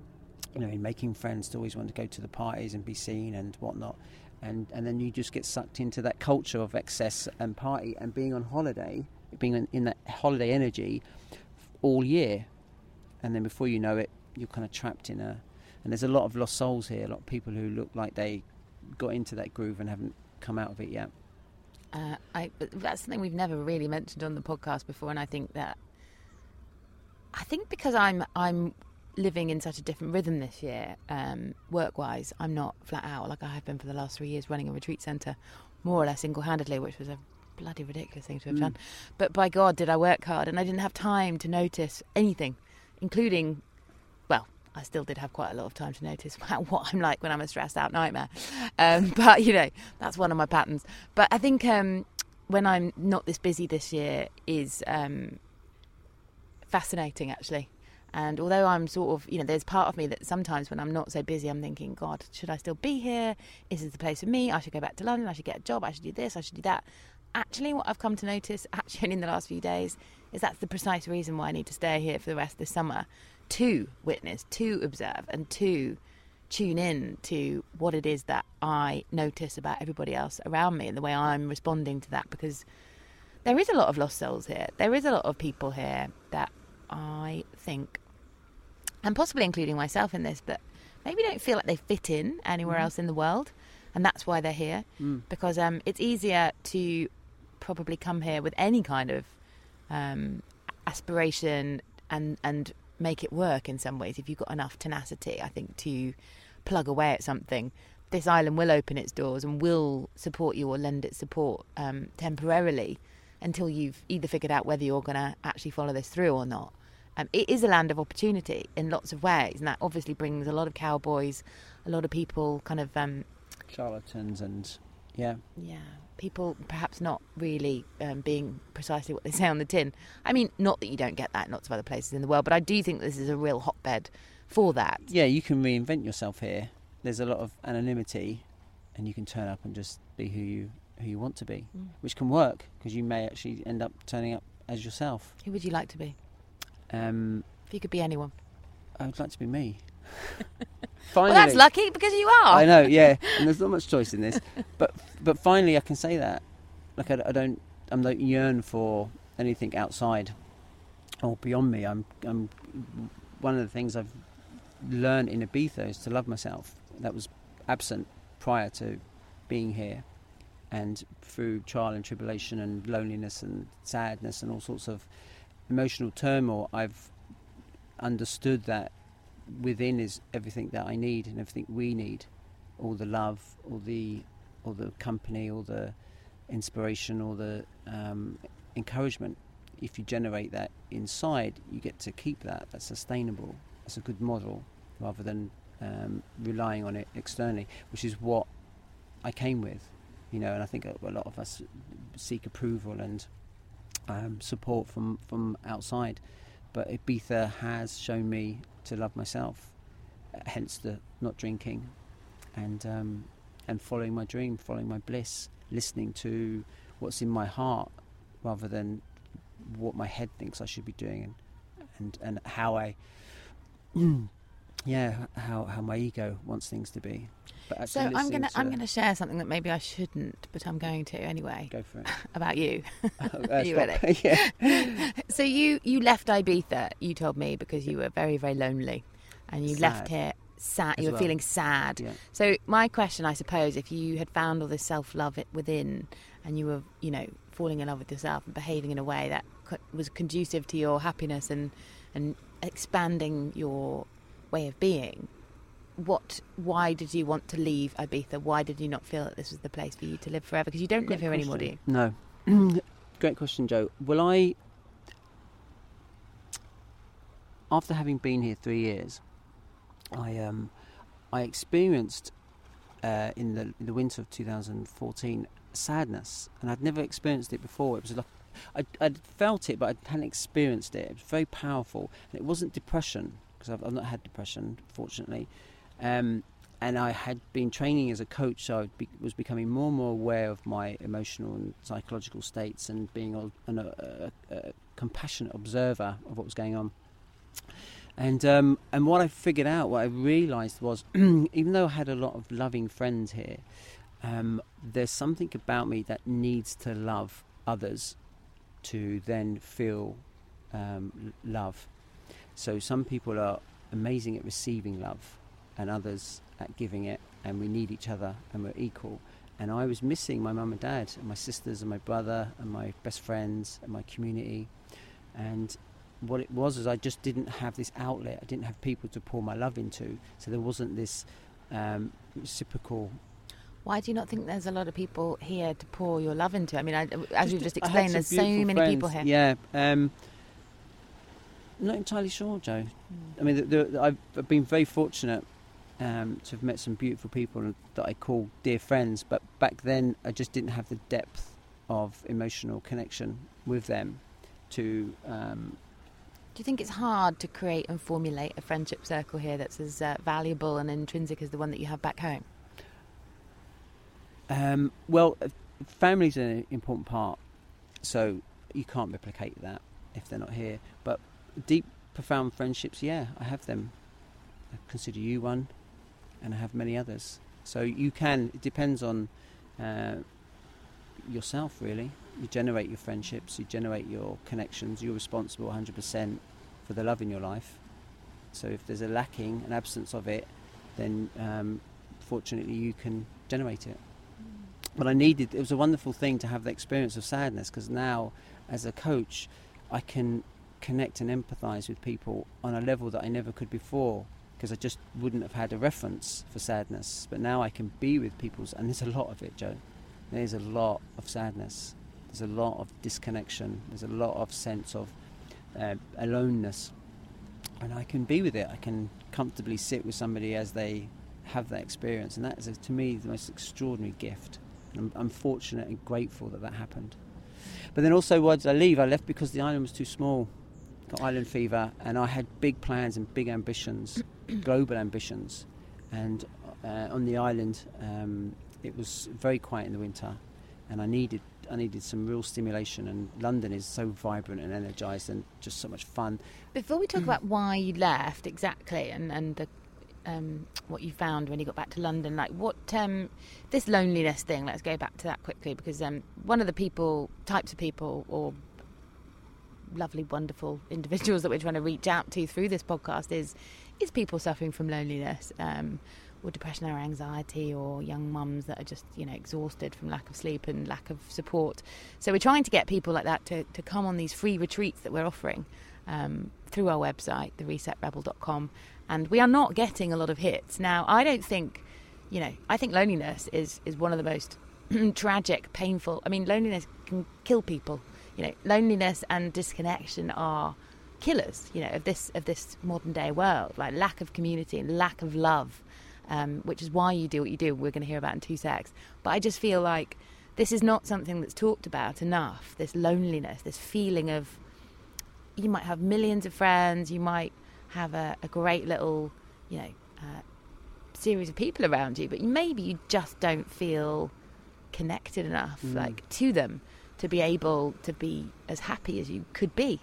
C: you know, in making friends, to always want to go to the parties and be seen and whatnot, and and then you just get sucked into that culture of excess and party and being on holiday, being in, that holiday energy all year, and then before you know it, you're kind of trapped in a. And there's a lot of lost souls here, a lot of people who look like they got into that groove and haven't come out of it yet.
A: Uh, I, that's something we've never really mentioned on the podcast before, and I think that I think because I'm I'm living in such a different rhythm this year, um, work wise, I'm not flat out like I have been for the last three years, running a retreat centre, more or less single handedly, which was a bloody ridiculous thing to have
C: Mm.
A: done. But by God, did I work hard, and I didn't have time to notice anything, including, well. I still did have quite a lot of time to notice what I'm like when I'm a stressed out nightmare. Um, but, you know, that's one of my patterns. But I think um, when I'm not this busy this year is um, fascinating, actually. And although I'm sort of, you know, there's part of me that sometimes when I'm not so busy, I'm thinking, God, should I still be here? Is this the place for me? I should go back to London. I should get a job. I should do this. I should do that. Actually, what I've come to notice, actually, in the last few days, is that's the precise reason why I need to stay here for the rest of the summer to witness, to observe, and to tune in to what it is that I notice about everybody else around me and the way I'm responding to that because there is a lot of lost souls here. There is a lot of people here that I think, and possibly including myself in this, but maybe don't feel like they fit in anywhere
C: Mhm.
A: else in the world. And that's why they're here
C: Mm.
A: because um, it's easier to probably come here with any kind of um, aspiration and and make it work in some ways if you've got enough tenacity i think to plug away at something this island will open its doors and will support you or lend its support um, temporarily until you've either figured out whether you're going to actually follow this through or not um, it is a land of opportunity in lots of ways and that obviously brings a lot of cowboys a lot of people kind of um,
C: Charlatans and yeah,
A: yeah, people perhaps not really um, being precisely what they say on the tin. I mean, not that you don't get that in lots of other places in the world, but I do think this is a real hotbed for that.
C: yeah, you can reinvent yourself here. There's a lot of anonymity, and you can turn up and just be who you who you want to be,
A: Mm.
C: which can work because you may actually end up turning up as yourself.
A: Who would you like to be?
C: Um,
A: If you could be anyone.
C: I would like to be me. finally, Well,
A: that's lucky because you are.
C: I know, yeah, and there's not much choice in this, but but finally I can say that. Like I, I don't, I'm not yearn for anything outside or beyond me. I'm, I'm. One of the things I've learned in Ibiza is to love myself. That was absent prior to being here, and through trial and tribulation and loneliness and sadness and all sorts of emotional turmoil, I've understood that within is everything that I need and everything we need, all the love, all the, all the company, all the inspiration, all the um, encouragement. If you generate that inside, you get to keep that. That's sustainable. That's a good model, rather than um, relying on it externally, which is what I came with. You know, and I think a, a lot of us seek approval and um, support from from outside. But Ibiza has shown me to love myself, uh, hence the not drinking, and um, and following my dream, following my bliss, listening to what's in my heart rather than what my head thinks I should be doing, and and, and how I, yeah, how how my ego wants things to be. But
A: so I'm gonna
C: listening
A: I'm gonna share something that maybe I shouldn't, but I'm going to anyway
C: go for it.
A: about you.
C: Uh,
A: you
C: stop.
A: ready?
C: yeah.
A: So you you left Ibiza, you told me, because you were very very lonely, and you left here. sad. You were
C: well.
A: feeling sad.
C: Yeah.
A: So my question, I suppose, if you had found all this self love within, and you were, you know, falling in love with yourself and behaving in a way that was conducive to your happiness and and expanding your way of being, what? Why did you want to leave Ibiza? Why did you not feel that this was the place for you to live forever? Because you don't live
C: Great
A: here anymore, do you?
C: No. Great question, Jo. Well, I, after having been here three years, I um, I experienced uh, in the in the winter of 2014 sadness, and I'd never experienced it before. It was like I'd, I'd felt it, but I hadn't experienced it. It was very powerful, and it wasn't depression because I've, I've not had depression, fortunately. Um, and I had been training as a coach, so I be, was becoming more and more aware of my emotional and psychological states, and being a, a, a, a compassionate observer of what was going on. And um, and what I figured out, what I realised was, even though I had a lot of loving friends here, um, there's something about me that needs to love others to then feel um, love. So some people are amazing at receiving love, and others at giving it, and we need each other, and we're equal. And I was missing my mum and dad, and my sisters, and my brother, and my best friends, and my community. And what it was is I just didn't have this outlet. I didn't have people to pour my love into. So there wasn't this um, reciprocal.
A: Why do you not think there's a lot of people here to pour your love into? I mean, I, as you've just explained, there's so many people here.
C: Yeah. Um, not entirely sure, Jo. I mean, the, the, I've I've been very fortunate um, to have met some beautiful people that I call dear friends, but back then I just didn't have the depth of emotional connection with them to. Um,
A: Do you think it's hard to create and formulate a friendship circle here that's as uh, valuable and intrinsic as the one that you have back home?
C: um, well, uh, family's an important part, so you can't replicate that if they're not here. But deep, profound friendships, yeah, I have them. I consider you one, and I have many others. So you can. It depends on uh, yourself, really. You generate your friendships, you generate your connections. You're responsible 100% for the love in your life. So if there's a lacking, an absence of it, then um, fortunately you can generate it. But I needed. It was a wonderful thing to have the experience of sadness because now, as a coach, I can connect and empathise with people on a level that I never could before because I just wouldn't have had a reference for sadness. But now I can be with people's, and there's a lot of it, Jo. There's a lot of sadness. There's a lot of disconnection. There's a lot of sense of uh, aloneness, and I can be with it. I can comfortably sit with somebody as they have that experience, and that is, to me, the most extraordinary gift. I'm, I'm fortunate and grateful that that happened. But then also, did I leave? I left because the island was too small. Got island fever, and I had big plans and big ambitions, global ambitions. And uh, on the island, um, it was very quiet in the winter, and I needed I needed some real stimulation. And London is so vibrant and energised, and just so much fun.
A: Before we talk about why you left exactly and and the, um, what you found when you got back to London, like what um, this loneliness thing. Let's go back to that quickly because um, one of the people types of people or lovely, wonderful individuals that we're trying to reach out to through this podcast is is people suffering from loneliness. Um, or depression or anxiety or young mums that are just you know exhausted from lack of sleep and lack of support so we're trying to get people like that to, to come on these free retreats that we're offering um, through our website theresetrebel.com and we are not getting a lot of hits now i don't think you know i think loneliness is is one of the most tragic painful i mean loneliness can kill people you know loneliness and disconnection are killers you know of this of this modern day world like lack of community and lack of love um, which is why you do what you do. We're going to hear about in two secs. But I just feel like this is not something that's talked about enough. This loneliness, this feeling of you might have millions of friends, you might have a, a great little, you know, uh, series of people around you, but maybe you just don't feel connected enough,
C: Mm.
A: like to them, to be able to be as happy as you could be.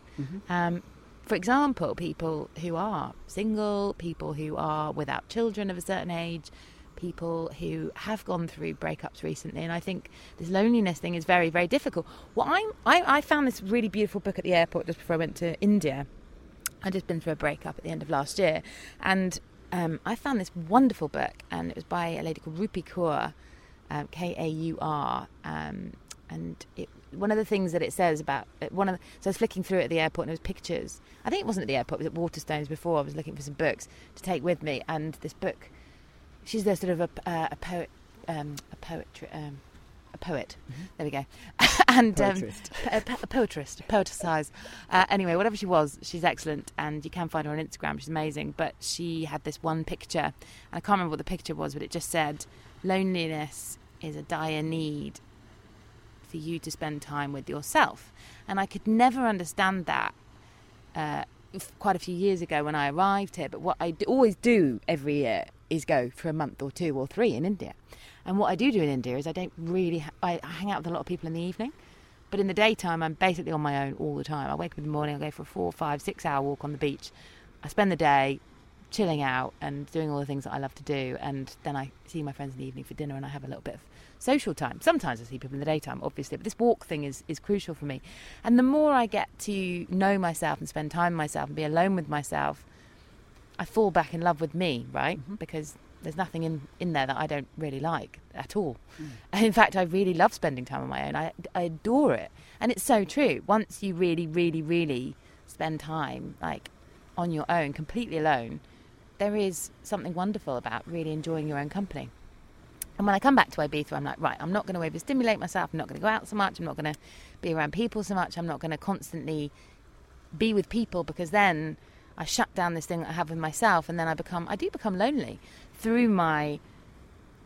A: Um, for example, people who are single, people who are without children of a certain age, people who have gone through breakups recently, and I think this loneliness thing is very, very difficult. What I'm, I, I found this really beautiful book at the airport just before I went to India. I'd just been through a breakup at the end of last year, and um, I found this wonderful book, and it was by a lady called Rupi Kaur, um, K A U R, um, and it, one of the things that it says about uh, one of the, so I was flicking through it at the airport, and it was pictures. I think it wasn't at the airport; it was at Waterstones before. I was looking for some books to take with me, and this book. She's the sort of a, uh, a poet, um, a poetry. Um, a poet.
C: Mm-hmm.
A: There we go. and um,
C: Poetrist.
A: a, po- a poetrist, a poeticize. Uh, anyway, whatever she was, she's excellent, and you can find her on Instagram. She's amazing. But she had this one picture, and I can't remember what the picture was, but it just said, "Loneliness is a dire need for you to spend time with yourself." And I could never understand that. Uh, quite a few years ago when I arrived here, but what I always do every year is go for a month or two or three in India. And what I do do in India is I don't really, ha- I, I hang out with a lot of people in the evening, but in the daytime I'm basically on my own all the time. I wake up in the morning, I go for a four, five, six hour walk on the beach. I spend the day chilling out and doing all the things that I love to do, and then I see my friends in the evening for dinner and I have a little bit of social time. Sometimes I see people in the daytime, obviously, but this walk thing is, is crucial for me. And the more I get to know myself and spend time with myself and be alone with myself, I fall back in love with me, right? Mm-hmm. Because there's nothing in, in there that I don't really like at all. And in fact, I really love spending time on my own. I, I adore it. And it's so true. Once you really, really, really spend time like on your own, completely alone, there is something wonderful about really enjoying your own company. And when I come back to Ibiza, I'm like, right, I'm not going to overstimulate myself. I'm not going to go out so much. I'm not going to be around people so much. I'm not going to constantly be with people because then I shut down this thing that I have with myself, and then I become, I do become lonely through my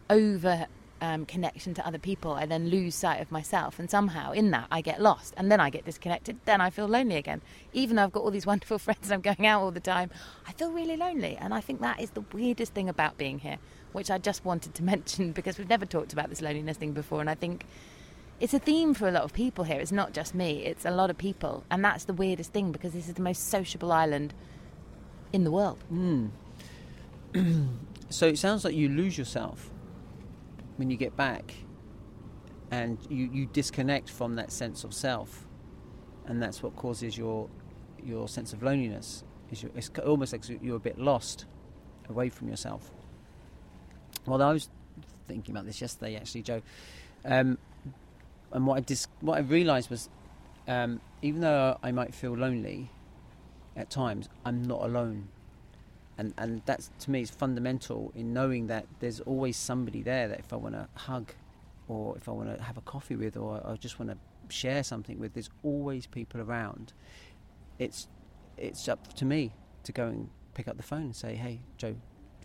A: over um, connection to other people. I then lose sight of myself, and somehow in that I get lost, and then I get disconnected. Then I feel lonely again, even though I've got all these wonderful friends and I'm going out all the time. I feel really lonely, and I think that is the weirdest thing about being here, which I just wanted to mention because we've never talked about this loneliness thing before, and I think it's a theme for a lot of people here. It's not just me; it's a lot of people, and that's the weirdest thing because this is the most sociable island in the world.
C: Mm. so it sounds like you lose yourself when you get back and you, you disconnect from that sense of self and that's what causes your your sense of loneliness is it's almost like you're a bit lost away from yourself well I was thinking about this yesterday actually Jo. Um, and what I dis- what I realized was um, even though I might feel lonely at times I'm not alone. And and that's to me is fundamental in knowing that there's always somebody there that if I want to hug or if I want to have a coffee with or I just want to share something with there's always people around. It's it's up to me to go and pick up the phone and say hey Jo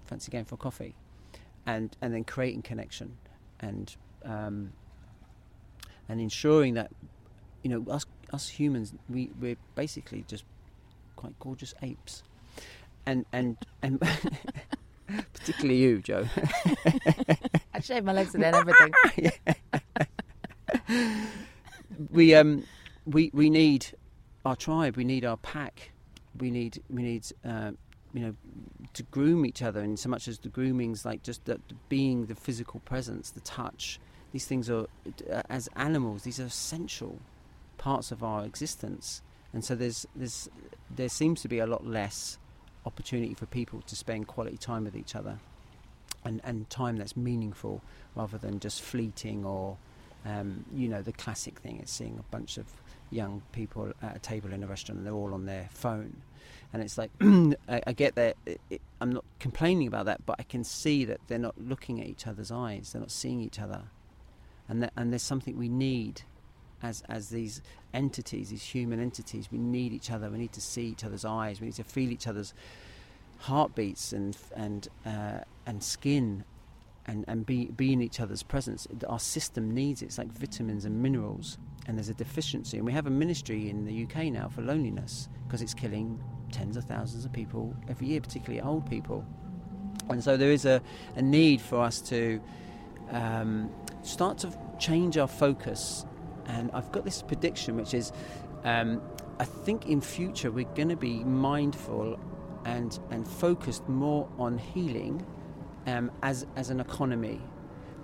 C: fancy going for a coffee and and then creating connection and um, and ensuring that you know us us humans we we're basically just quite gorgeous apes and and and particularly you, Jo.
A: I shaved my legs and then everything.
C: we um we we need our tribe. We need our pack. We need we need uh, you know to groom each other. And so much as the grooming's like just the, being the physical presence, the touch. These things are uh, as animals. These are essential parts of our existence. And so there's there's there seems to be a lot less opportunity for people to spend quality time with each other and, and time that's meaningful rather than just fleeting or um, you know the classic thing is seeing a bunch of young people at a table in a restaurant and they're all on their phone and it's like I, I get that it, it, I'm not complaining about that but I can see that they're not looking at each other's eyes they're not seeing each other and that, and there's something we need as as these entities, these human entities, we need each other. We need to see each other's eyes. We need to feel each other's heartbeats and and uh, and skin, and and be be in each other's presence. Our system needs it. It's like vitamins and minerals, and there's a deficiency. And we have a ministry in the UK now for loneliness because it's killing tens of thousands of people every year, particularly old people. And so there is a, a need for us to um, start to change our focus and I've got this prediction, which is, um, I think in future we're going to be mindful and and focused more on healing um, as as an economy,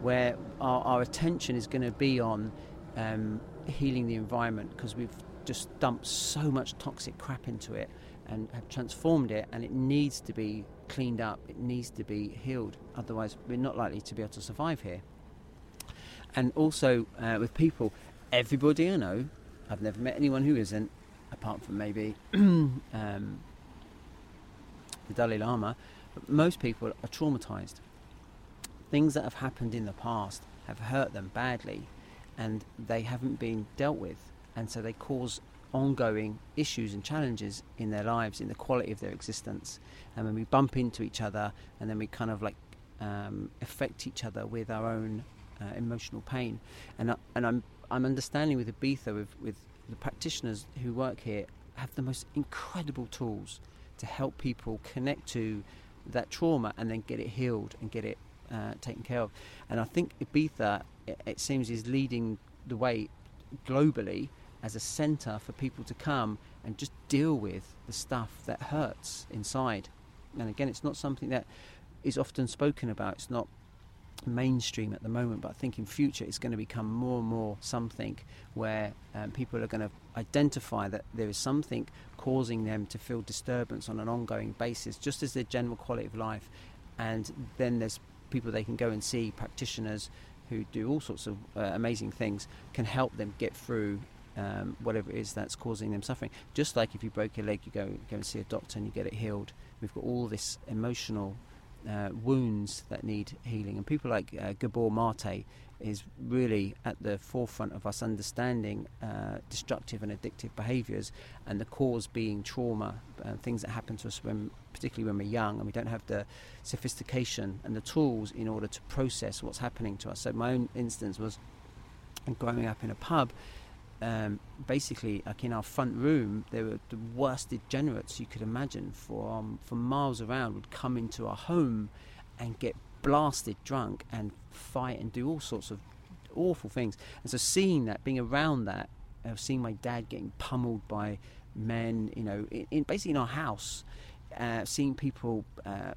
C: where our, our attention is going to be on um, healing the environment because we've just dumped so much toxic crap into it and have transformed it, and it needs to be cleaned up. It needs to be healed. Otherwise, we're not likely to be able to survive here. And also uh, with people, everybody I know, I've never met anyone who isn't, apart from maybe um, the Dalai Lama. But most people are traumatized. Things that have happened in the past have hurt them badly, and they haven't been dealt with, and so they cause ongoing issues and challenges in their lives, in the quality of their existence. And when we bump into each other, and then we kind of like um, affect each other with our own uh, emotional pain. And I, and I'm I'm understanding with Ibiza with with the practitioners who work here have the most incredible tools to help people connect to that trauma and then get it healed and get it uh, taken care of. And I think Ibiza, it, seems, is leading the way globally as a centre for people to come and just deal with the stuff that hurts inside. And again, it's not something that is often spoken about. It's not mainstream at the moment, but I think in future it's going to become more and more something where um, people are going to identify that there is something causing them to feel disturbance on an ongoing basis, just as their general quality of life. And then there's people they can go and see, practitioners who do all sorts of uh, amazing things, can help them get through um, whatever it is that's causing them suffering. Just like if you broke your leg, you go go and see a doctor and you get it healed. We've got all this emotional uh, wounds that need healing, and people like uh, Gabor Mate is really at the forefront of us understanding uh, destructive and addictive behaviours, and the cause being trauma, uh, things that happen to us when, particularly when we're young, and we don't have the sophistication and the tools in order to process what's happening to us. So my own instance was growing up in a pub um, basically, like in our front room, there were the worst degenerates you could imagine. From from miles around, would come into our home and get blasted drunk and fight and do all sorts of awful things. And so, seeing that, being around that, uh, seeing my dad getting pummeled by men, you know, in, in basically in our house, uh, seeing people uh,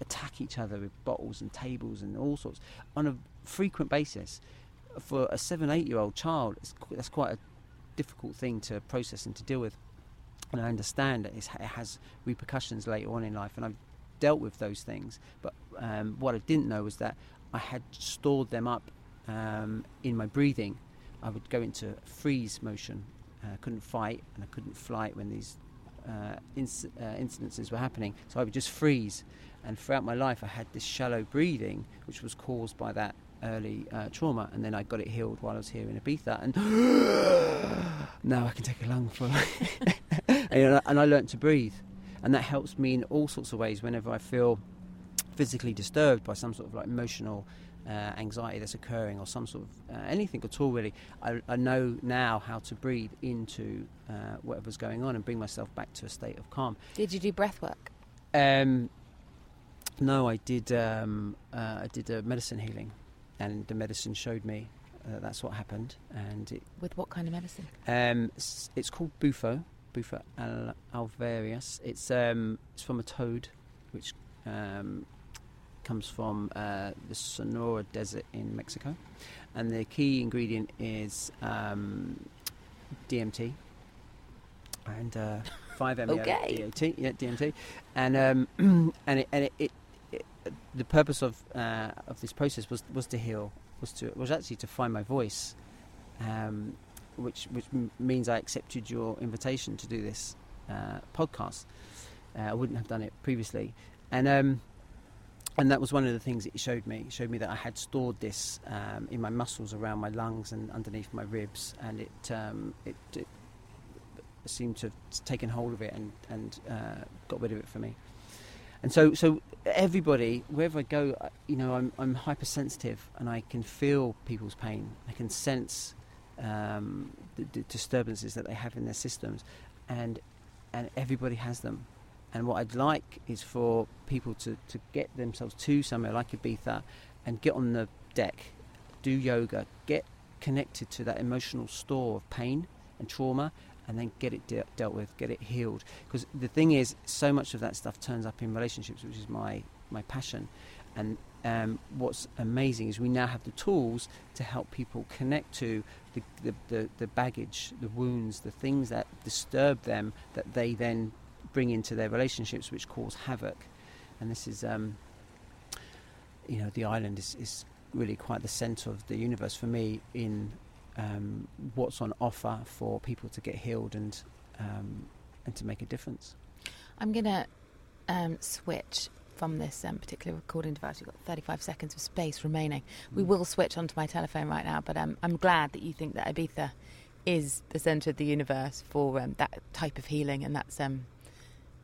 C: attack each other with bottles and tables and all sorts on a frequent basis for a seven, eight year old child, that's quite a difficult thing to process and to deal with. And I understand that it has repercussions later on in life, and I've dealt with those things. But um, what I didn't know was that I had stored them up um, in my breathing. I would go into freeze motion. Uh, I couldn't fight and I couldn't flight when these uh, inc- uh, incidences were happening. So I would just freeze. And throughout my life, I had this shallow breathing, which was caused by that early uh, trauma, and then I got it healed while I was here in Ibiza, and now I can take a lungful, and, and I learnt to breathe, and that helps me in all sorts of ways whenever I feel physically disturbed by some sort of like emotional uh, anxiety that's occurring or some sort of uh, anything at all really I, I, know now how to breathe into uh, whatever's going on and bring myself back to a state of calm
A: did you do breath work
C: um, no I did um, uh, I did a medicine healing and the medicine showed me uh, that's what happened. And it,
A: with what kind of medicine?
C: Um, it's, it's called Bufo, Bufo al- alvarius. It's um, it's from a toad, which um, comes from uh, the Sonora Desert in Mexico, and the key ingredient is um, DMT and uh, five MEO
A: okay.
C: DMT, yeah, DMT, and um, and it, and it, it the purpose of uh, of this process was was to heal, was to was actually to find my voice, um, which which means I accepted your invitation to do this uh, podcast. Uh, I wouldn't have done it previously, and um, and that was one of the things it showed me. It showed me that I had stored this um, in my muscles around my lungs and underneath my ribs, and it um, it, it, seemed to have taken hold of it and and uh, got rid of it for me and so so everybody wherever I go, you know, I'm I'm hypersensitive and I can feel people's pain. I can sense um, the, the, disturbances that they have in their systems, and and everybody has them. And what I'd like is for people to, to get themselves to somewhere like Ibiza and get on the deck, do yoga, get connected to that emotional store of pain and trauma, and then get it de- dealt with, get it healed. Because the thing is, so much of that stuff turns up in relationships, which is my my passion. And um, what's amazing is we now have the tools to help people connect to the, the, the, the baggage, the wounds, the things that disturb them that they then bring into their relationships, which cause havoc. and this is, um, you know, the island is, is really quite the centre of the universe for me in um, what's on offer for people to get healed and um, and to make a difference.
A: I'm gonna um, switch from this um, particular recording device. We've got 35 seconds of space remaining. We will switch onto my telephone right now, but um, I'm glad that you think that Ibiza is the centre of the universe for um, that type of healing, and that's um,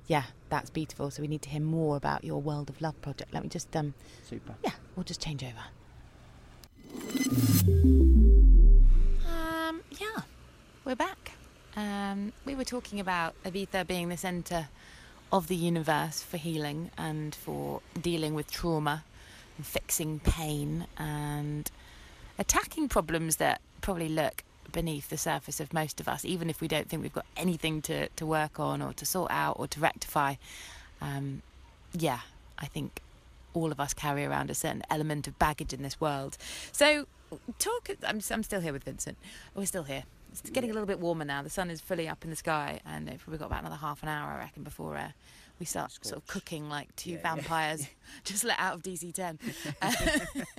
A: yeah, that's beautiful. So we need to hear more about your World of Love project. Let me just um,
C: Super.
A: yeah, we'll just change over. Um, yeah, we're back. Um, we were talking about Ibiza being the centre of the universe for healing and for dealing with trauma and fixing pain and attacking problems that probably lurk beneath the surface of most of us, even if we don't think we've got anything to, to work on or to sort out or to rectify. Um, yeah, I think all of us carry around a certain element of baggage in this world. So, talk. I'm, I'm still here with Vincent. We're still here. It's getting a little bit warmer now. The sun is fully up in the sky, and we've probably got about another half an hour, I reckon, before uh, we start sort of cooking like two
C: Yeah, yeah.
A: vampires just let out of DC 10.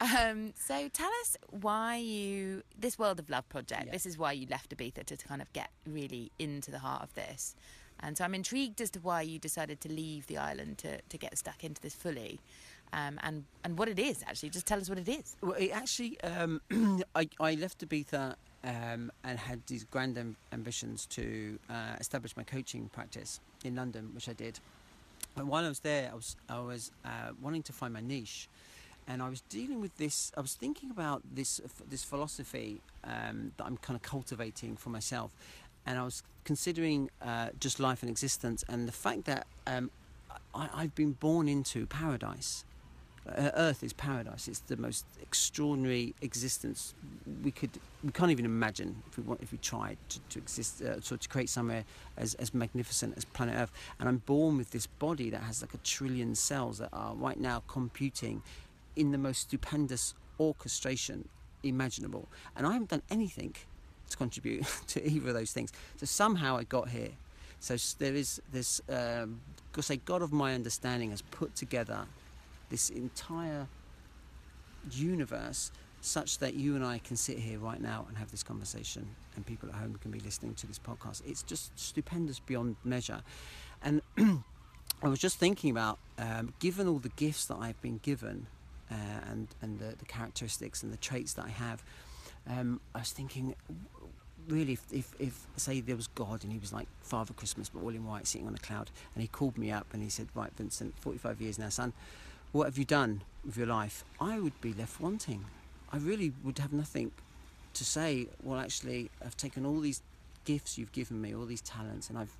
A: um, so tell us why you this World of Love project.
C: Yeah.
A: This is why you left Ibiza to, to kind of get really into the heart of this. And so I'm intrigued as to why you decided to leave the island to, to get stuck into this fully, um, and and what it is actually. Just tell us what it is.
C: Well, it actually, um, I, I left Ibiza um, and had these grand am- ambitions to uh, establish my coaching practice in London, which I did. And while I was there, I was I was uh, wanting to find my niche, and I was dealing with this. I was thinking about this this philosophy um, that I'm kind of cultivating for myself, and I was considering uh, just life and existence, and the fact that um, I, I've been born into paradise. Uh, Earth is paradise. It's the most extraordinary existence we could we can't even imagine if we want if we tried to, to exist uh, so to create somewhere as, as magnificent as planet Earth. And I'm born with this body that has like a trillion cells that are right now computing in the most stupendous orchestration imaginable. And I haven't done anything to contribute to either of those things. So somehow I got here. So there is this, um, say, God of my understanding has put together this entire universe such that you and I can sit here right now and have this conversation, and people at home can be listening to this podcast. It's just stupendous beyond measure. And I was just thinking about, um, given all the gifts that I've been given, uh, and and the, the characteristics and the traits that I have, um, I was thinking, really, if, if if say there was God and He was like Father Christmas, but all in white, sitting on a cloud, and He called me up and He said, "Right, Vincent, 45 years now, son." What have you done with your life? I would be left wanting. I really would have nothing to say. Well, actually, I've taken all these gifts you've given me, all these talents, and I've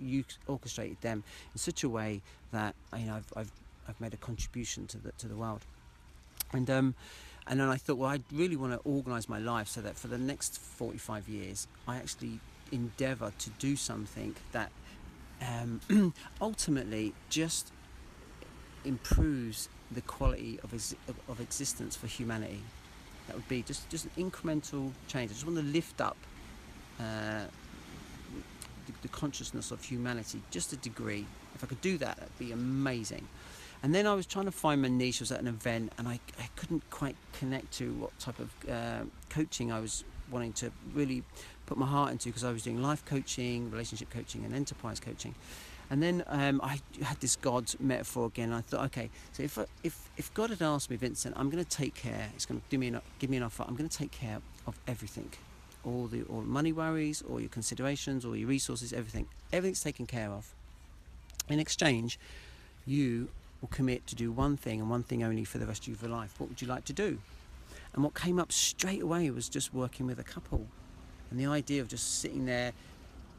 C: orchestrated them in such a way that you know I've, I've, I've made a contribution to the to the world. And um, and then I thought, well, I really want to organise my life so that for the next 45 years, I actually endeavour to do something that um, ultimately just improves the quality of, ex- of, existence for humanity. That would be just, just an incremental change. I just want to lift up uh, the, the consciousness of humanity just a degree. If I could do that, that'd be amazing. And then I was trying to find my niche. I was at an event and I, I couldn't quite connect to what type of uh, coaching I was wanting to really put my heart into because I was doing life coaching, relationship coaching, and enterprise coaching. And then um, I had this God metaphor again. I thought, okay, so if, if if God had asked me, Vincent, I'm going to take care. It's going to give me an, give me an offer. I'm going to take care of everything, all the all money worries, all your considerations, all your resources, everything. Everything's taken care of. In exchange, you will commit to do one thing and one thing only for the rest of your life. What would you like to do? And what came up straight away was just working with a couple, and the idea of just sitting there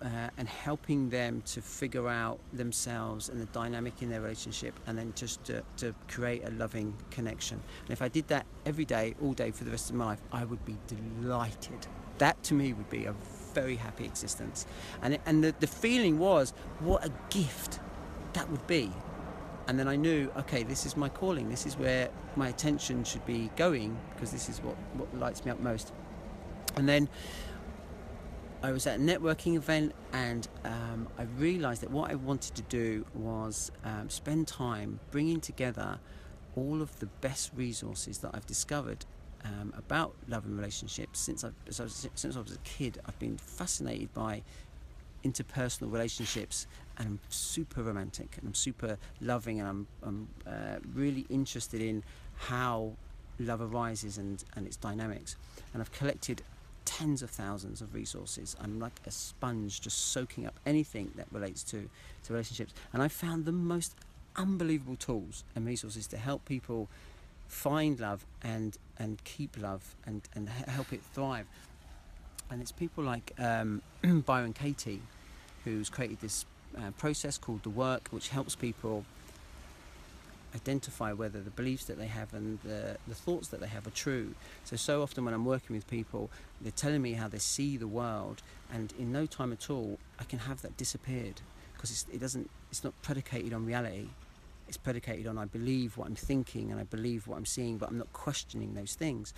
C: uh, and helping them to figure out themselves and the dynamic in their relationship and then just to, to create a loving connection. And if I did that every day, all day for the rest of my life, I would be delighted. That to me would be a very happy existence. And, it, and the, the feeling was, what a gift that would be. And then I knew, okay, this is my calling. This is where my attention should be going because this is what, what lights me up most. And then I was at a networking event and um, I realised that what I wanted to do was um, spend time bringing together all of the best resources that I've discovered um, about love and relationships since I, since I was a kid. I've been fascinated by interpersonal relationships and I'm super romantic and I'm super loving and I'm, I'm uh, really interested in how love arises and, and its dynamics. And I've collected tens of thousands of resources. I'm like a sponge just soaking up anything that relates to, to relationships. And I found the most unbelievable tools and resources to help people find love and, and keep love and, and help it thrive. And it's people like um, Byron Katie who's created this uh, process called the work, which helps people identify whether the beliefs that they have and the, the thoughts that they have are true. So, so often when I'm working with people, they're telling me how they see the world, and in no time at all, I can have that disappeared because it doesn't, it's not predicated on reality. It's predicated on I believe what I'm thinking and I believe what I'm seeing, but I'm not questioning those things.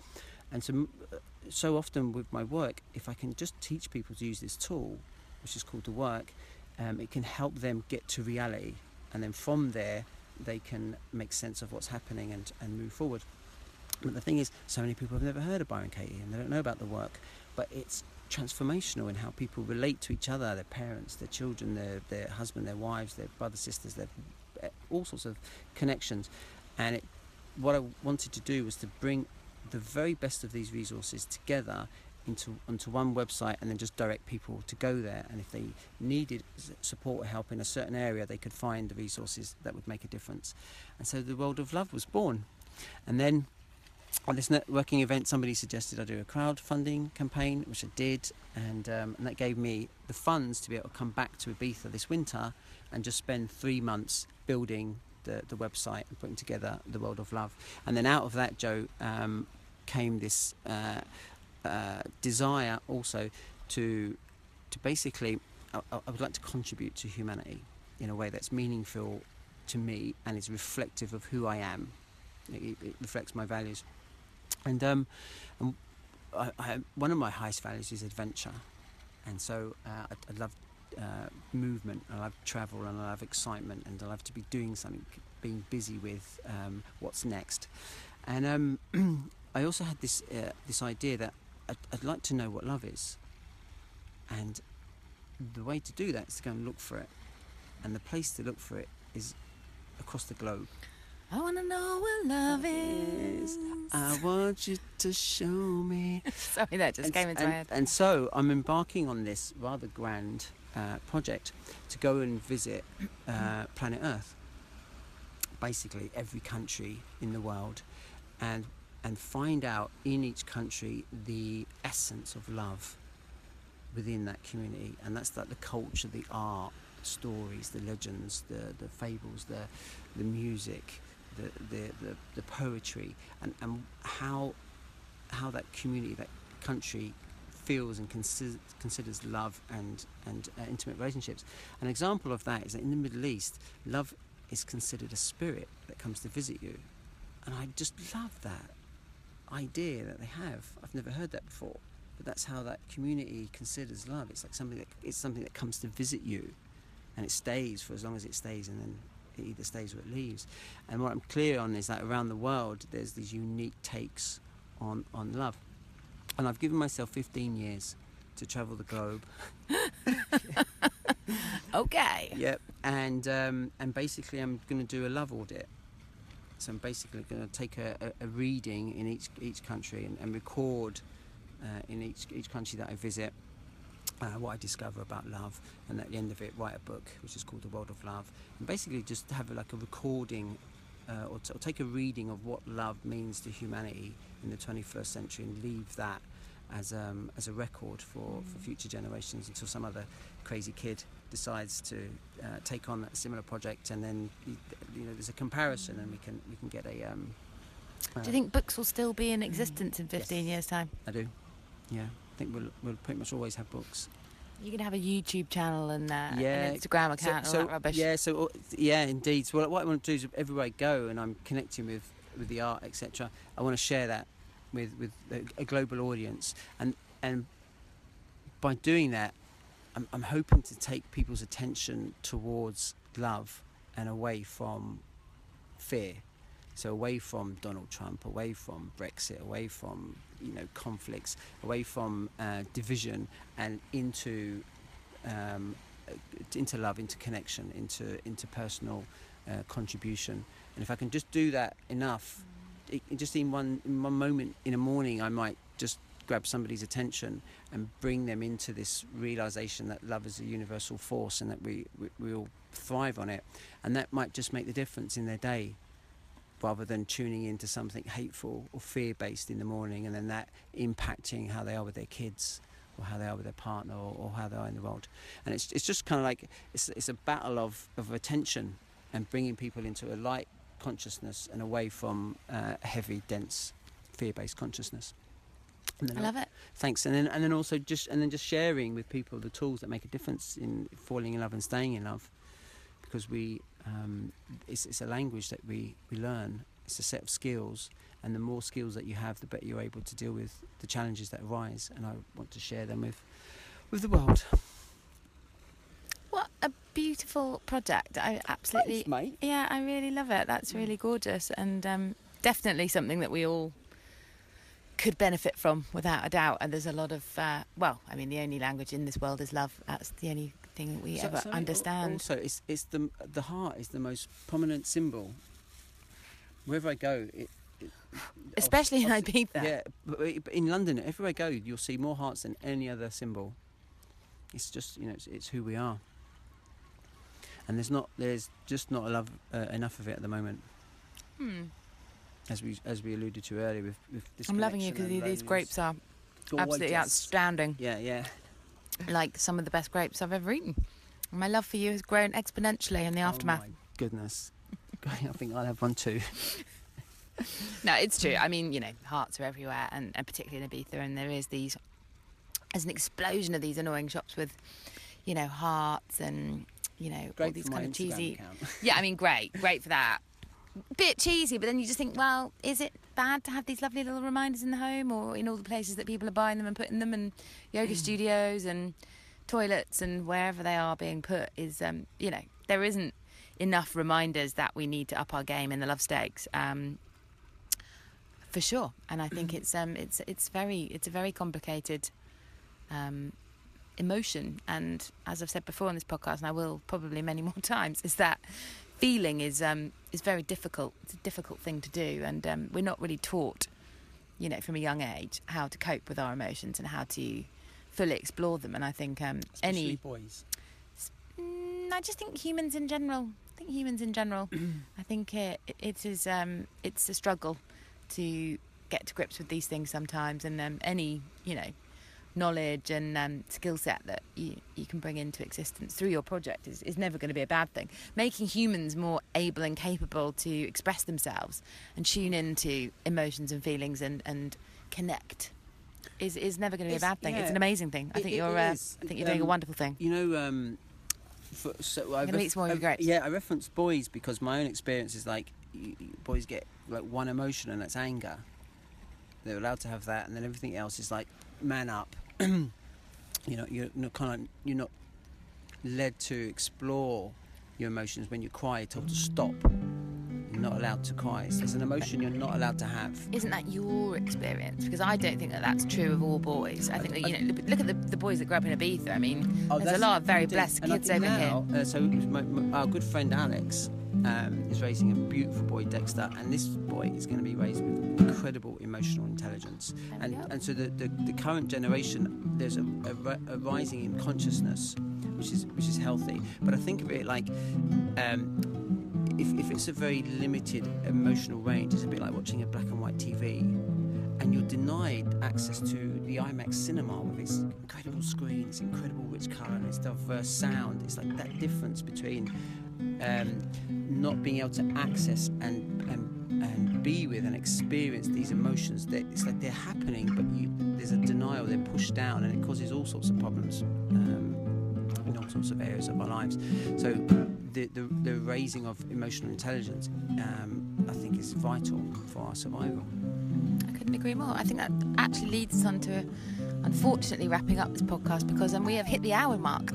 C: And so, uh, so often with my work, if I can just teach people to use this tool, which is called the work, um, it can help them get to reality, and then from there they can make sense of what's happening and, and move forward. But the thing is, so many people have never heard of Byron Katie and they don't know about the work, but it's transformational in how people relate to each other, their parents, their children, their, their husband, their wives, their brothers, sisters, their eh, all sorts of connections. And it, what I wanted to do was to bring the very best of these resources together into onto one website and then just direct people to go there. And if they needed support or help in a certain area, they could find the resources that would make a difference. And so the World of Love was born. And then on this networking event, somebody suggested I do a crowdfunding campaign, which I did, and, um, and that gave me the funds to be able to come back to Ibiza this winter and just spend three months building the, the website and putting together the World of Love. And then out of that, Jo, um, came this uh, uh, desire also to to basically I, I, would like to contribute to humanity in a way that's meaningful to me and is reflective of who I am. It, it reflects my values, and um, and I, I, one of my highest values is adventure, and so uh, I, I, love uh, movement, I love travel, and I love excitement, and I love to be doing something, being busy with um, what's next, and um, I also had this uh, this idea that I'd, I'd like to know what love is. And the way to do that is to go and look for it. And the place to look for it is across the globe.
A: I want to know what love is.
C: I want you to show me.
A: Sorry, that just
C: and,
A: came into
C: and,
A: my head.
C: And so I'm embarking on this rather grand uh, project to go and visit uh, planet Earth. Basically, every country in the world. And and find out in each country the essence of love within that community and that's like the culture the art the stories the legends the, the fables the, the music the, the, the, the poetry and, and how how that community that country feels and consider, considers love and, and uh, intimate relationships. An example of that is that in the Middle East, love is considered a spirit that comes to visit you. And I just love that idea that they have. I've never heard that before, but that's how that community considers love. It's like something that it's something that comes to visit you, and it stays for as long as it stays, and then it either stays or it leaves. And what I'm clear on is that around the world, there's these unique takes on on love, and I've given myself 15 years to travel the globe.
A: okay.
C: Yep, and um, and basically I'm going to do a love audit so I'm basically going to take a, a, reading in each each country and, and record uh, in each each country that I visit uh, what I discover about love, and at the end of it, write a book which is called The World of Love, and basically just have like a recording. Uh, or, or take a reading of what love means to humanity in the 21st century and leave that as um, as a record for, for future generations until some other crazy kid decides to uh, take on a similar project, and then you, know there's a comparison, and we can we can get a. Um,
A: uh, do you think books will still be in existence in 15
C: yes,
A: years' time?
C: I do. Yeah, I think we'll we'll pretty much always have books.
A: You can have a YouTube channel and uh,
C: yeah,
A: an Instagram account
C: so,
A: and all that rubbish.
C: Yeah, so uh, yeah, indeed. So what I want to do is everywhere I go and I'm connecting with with the art, etc. I want to share that with with a, global audience, and and by doing that, I'm, I'm hoping to take people's attention towards love and away from fear. So away from Donald Trump, away from Brexit, away from you know conflicts, away from uh, division, and into um, into love, into connection, into into personal uh, contribution. And if I can just do that enough, it, just in one in one moment in a morning, I might just grab somebody's attention and bring them into this realization that love is a universal force and that we, we, we all thrive on it. And that might just make the difference in their day rather than tuning into something hateful or fear based in the morning and then that impacting how they are with their kids or how they are with their partner or, or how they are in the world. And it's, it's just kind of like it's, it's a battle of, of attention and bringing people into a light consciousness and away from uh, heavy, dense, fear based consciousness. And then
A: I love it.
C: Thanks, and then and then also just and then just sharing with people the tools that make a difference in falling in love and staying in love, because we um, it's, it's a language that we we learn. It's a set of skills, and the more skills that you have, the better you're able to deal with the challenges that arise. And I want to share them with with the world.
A: A beautiful project! I absolutely,
C: Thanks, mate.
A: yeah, I really love it. That's really gorgeous, and um, definitely something that we all could benefit from, without a doubt. And there's a lot of, uh, well, I mean, the only language in this world is love. That's the only thing we
C: So-
A: ever
C: so
A: understand.
C: Also, it's it's the the heart is the most prominent symbol. Wherever I go, it, it,
A: Especially in
C: I'll-
A: Ibiza.
C: Yeah, but but in London, everywhere I go, you'll see more hearts than any other symbol. It's just you know, it's, it's who we are. And there's not, there's just not love, uh, enough of it at the moment,
A: Hmm.
C: as we as we alluded to earlier. With, with
A: I'm loving you because these grapes are absolutely outstanding.
C: Yeah, yeah.
A: Like some of the best grapes I've ever eaten. My love for you has grown exponentially in the aftermath.
C: Oh my goodness. I think I'll have one too.
A: No, it's true. I mean, you know, hearts are everywhere, and, and particularly in Ibiza, and there is these, there's an explosion of these annoying shops with, you know, hearts and, you know, all these kind of
C: Instagram
A: cheesy.
C: account.
A: Yeah, I mean, great, great for that. Bit cheesy, but then you just think, well, is it bad to have these lovely little reminders in the home or in all the places that people are buying them and putting them, and yoga
C: Mm.
A: studios and toilets and wherever they are being put? Is um, you know, there isn't enough reminders that we need to up our game in the love stakes. Um, for sure, and I think it's um, it's it's very it's a very complicated um, emotion, and as I've said before on this podcast, and I will probably many more times, is that feeling is um, is very difficult. It's a difficult thing to do, and um, we're not really taught, you know, from a young age how to cope with our emotions and how to fully explore them. And I think um, any
C: boys.
A: Mm, I just think humans in general. I think humans in general. I think it, it is. Um, it's a struggle to get to grips with these things sometimes, and um, any you know knowledge and um, skill set that you, you can bring into existence through your project is, is never going to be a bad thing. Making humans more able and capable to express themselves and tune into emotions and feelings and, and connect is, is never going to be a bad thing. It's an amazing thing. I think
C: it-
A: you're.
C: it
A: uh. I think you're doing a
C: Um,
A: wonderful thing.
C: You know, um, for, so I
A: gonna meet some more of your
C: I-
A: grapes.
C: Yeah, I reference boys because my own experience is like you, you- boys get like one emotion and that's anger. They're allowed to have that, and then everything else is like man up. you know, you're not kind of you're not led to explore your emotions when you cry. You're told to stop. You're not allowed to cry. So there's an emotion you're not allowed to have.
A: Isn't that your experience? Because I don't think that that's true of all boys. I think that you know, look- look at the, the boys that grew up in Ibiza. I mean,
C: Oh,
A: there's a lot of very blessed kids over
C: now,
A: here.
C: Uh, so my, my, our good friend Alex um, is raising a beautiful boy, Dexter, and this boy is going to be raised with incredible emotional intelligence. And and so the, the, the current generation, there's a, a, a rising in consciousness, which is which is healthy. But I think of it like. Um, if, if it's a very limited emotional range, it's a bit like watching a black and white TV, and you're denied access to the IMAX cinema with its incredible screen, its incredible rich colour, and its diverse sound. It's like that difference between um, not being able to access and, and and be with and experience these emotions. That it's like they're happening, but you, there's a denial. They're pushed down, and it causes all sorts of problems. Um, in all sorts of areas of our lives. So the, the, the raising of emotional intelligence, um, I think, is vital for our survival.
A: I couldn't agree more. I think that actually leads us on to, unfortunately, wrapping up this podcast because um, we have hit the hour mark.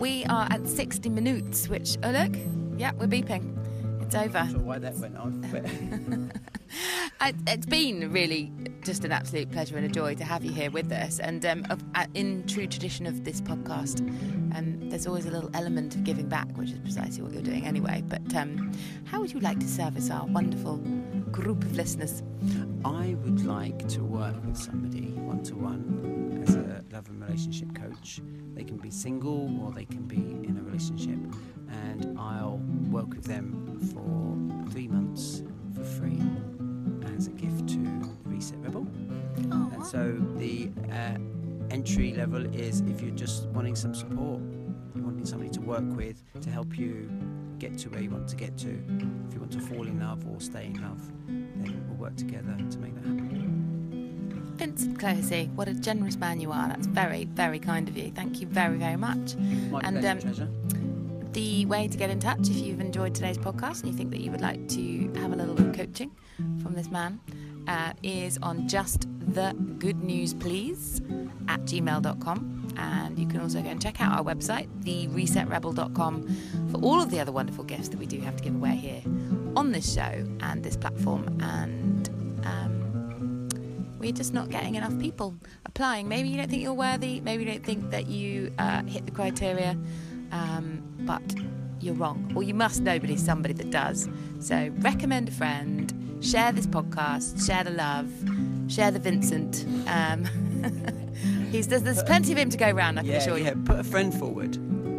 A: We are at 60 minutes, which, oh, look, yeah, we're beeping. It's over.
C: So why that went on? But
A: it's been really just an absolute pleasure and a joy to have you here with us. And um, of, uh, in true tradition of this podcast, um, there's always a little element of giving back, which is precisely what you're doing anyway. But um, how would you like to service our wonderful group of listeners?
C: I would like to work with somebody one to one as a love and relationship coach. They can be single or they can be in a relationship, and I'll work with them for three months for free as a gift to the Reset Rebel. And so the uh, entry level is if you're just wanting some support, you're wanting somebody to work with to help you get to where you want to get to. If you want to fall in love or stay in love, then we'll work together to make that happen.
A: Vincent Clohessy, what a generous man you are. That's very, very kind of you. Thank you very, very much.
C: My
A: And,
C: pleasure,
A: um,
C: treasure.
A: The way to get in touch if you've enjoyed today's podcast and you think that you would like to have a little bit of coaching from this man uh, is on just the good news please at gmail.com and you can also go and check out our website theresetrebel.com for all of the other wonderful gifts that we do have to give away here on this show and this platform and um, we're just not getting enough people applying maybe you don't think you're worthy maybe you don't think that you uh, hit the criteria um, but you're wrong. Or you must know, but he's somebody that does. So recommend a friend, share this podcast, share the love, share the Vincent. Um, he's, there's, there's plenty of him to go round, I can
C: Yeah,
A: assure
C: yeah. Put a friend forward.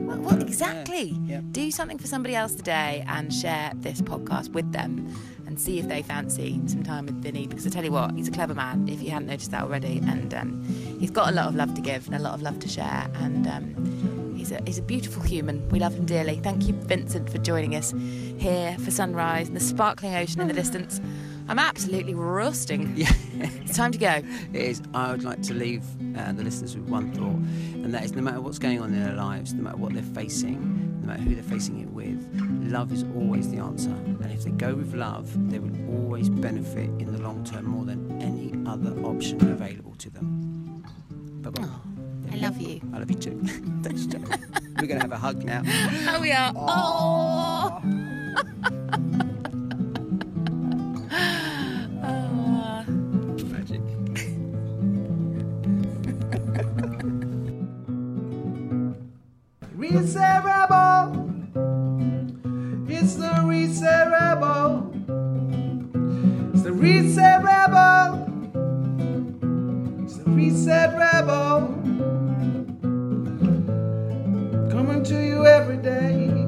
A: Well, well, exactly.
C: Yeah.
A: Do something for somebody else today and share this podcast with them and see if they fancy some time with Vinny. Because I tell you what, he's a clever man, if you hadn't noticed that already. And um, he's got a lot of love to give and a lot of love to share. And um, he's, a, he's a beautiful human. We love him dearly. Thank you, Vincent, for joining us here for sunrise and the sparkling ocean in the distance. I'm absolutely rusting.
C: Yeah.
A: It's time to go.
C: It is. I would like to leave uh, the listeners with one thought, and that is no matter what's going on in their lives, no matter what they're facing, no matter who they're facing it with, love is always the answer. And if they go with love, they will always benefit in the long term more than any other option available to them. Bye bye.
A: Oh, I love you.
C: I love you too. Thanks, Jo. We're going to have a hug now.
A: Oh, we are. Oh.
B: is rebel. It's the Reset rebel. It's the Reset rebel. It's the Reset rebel. Coming to you every day.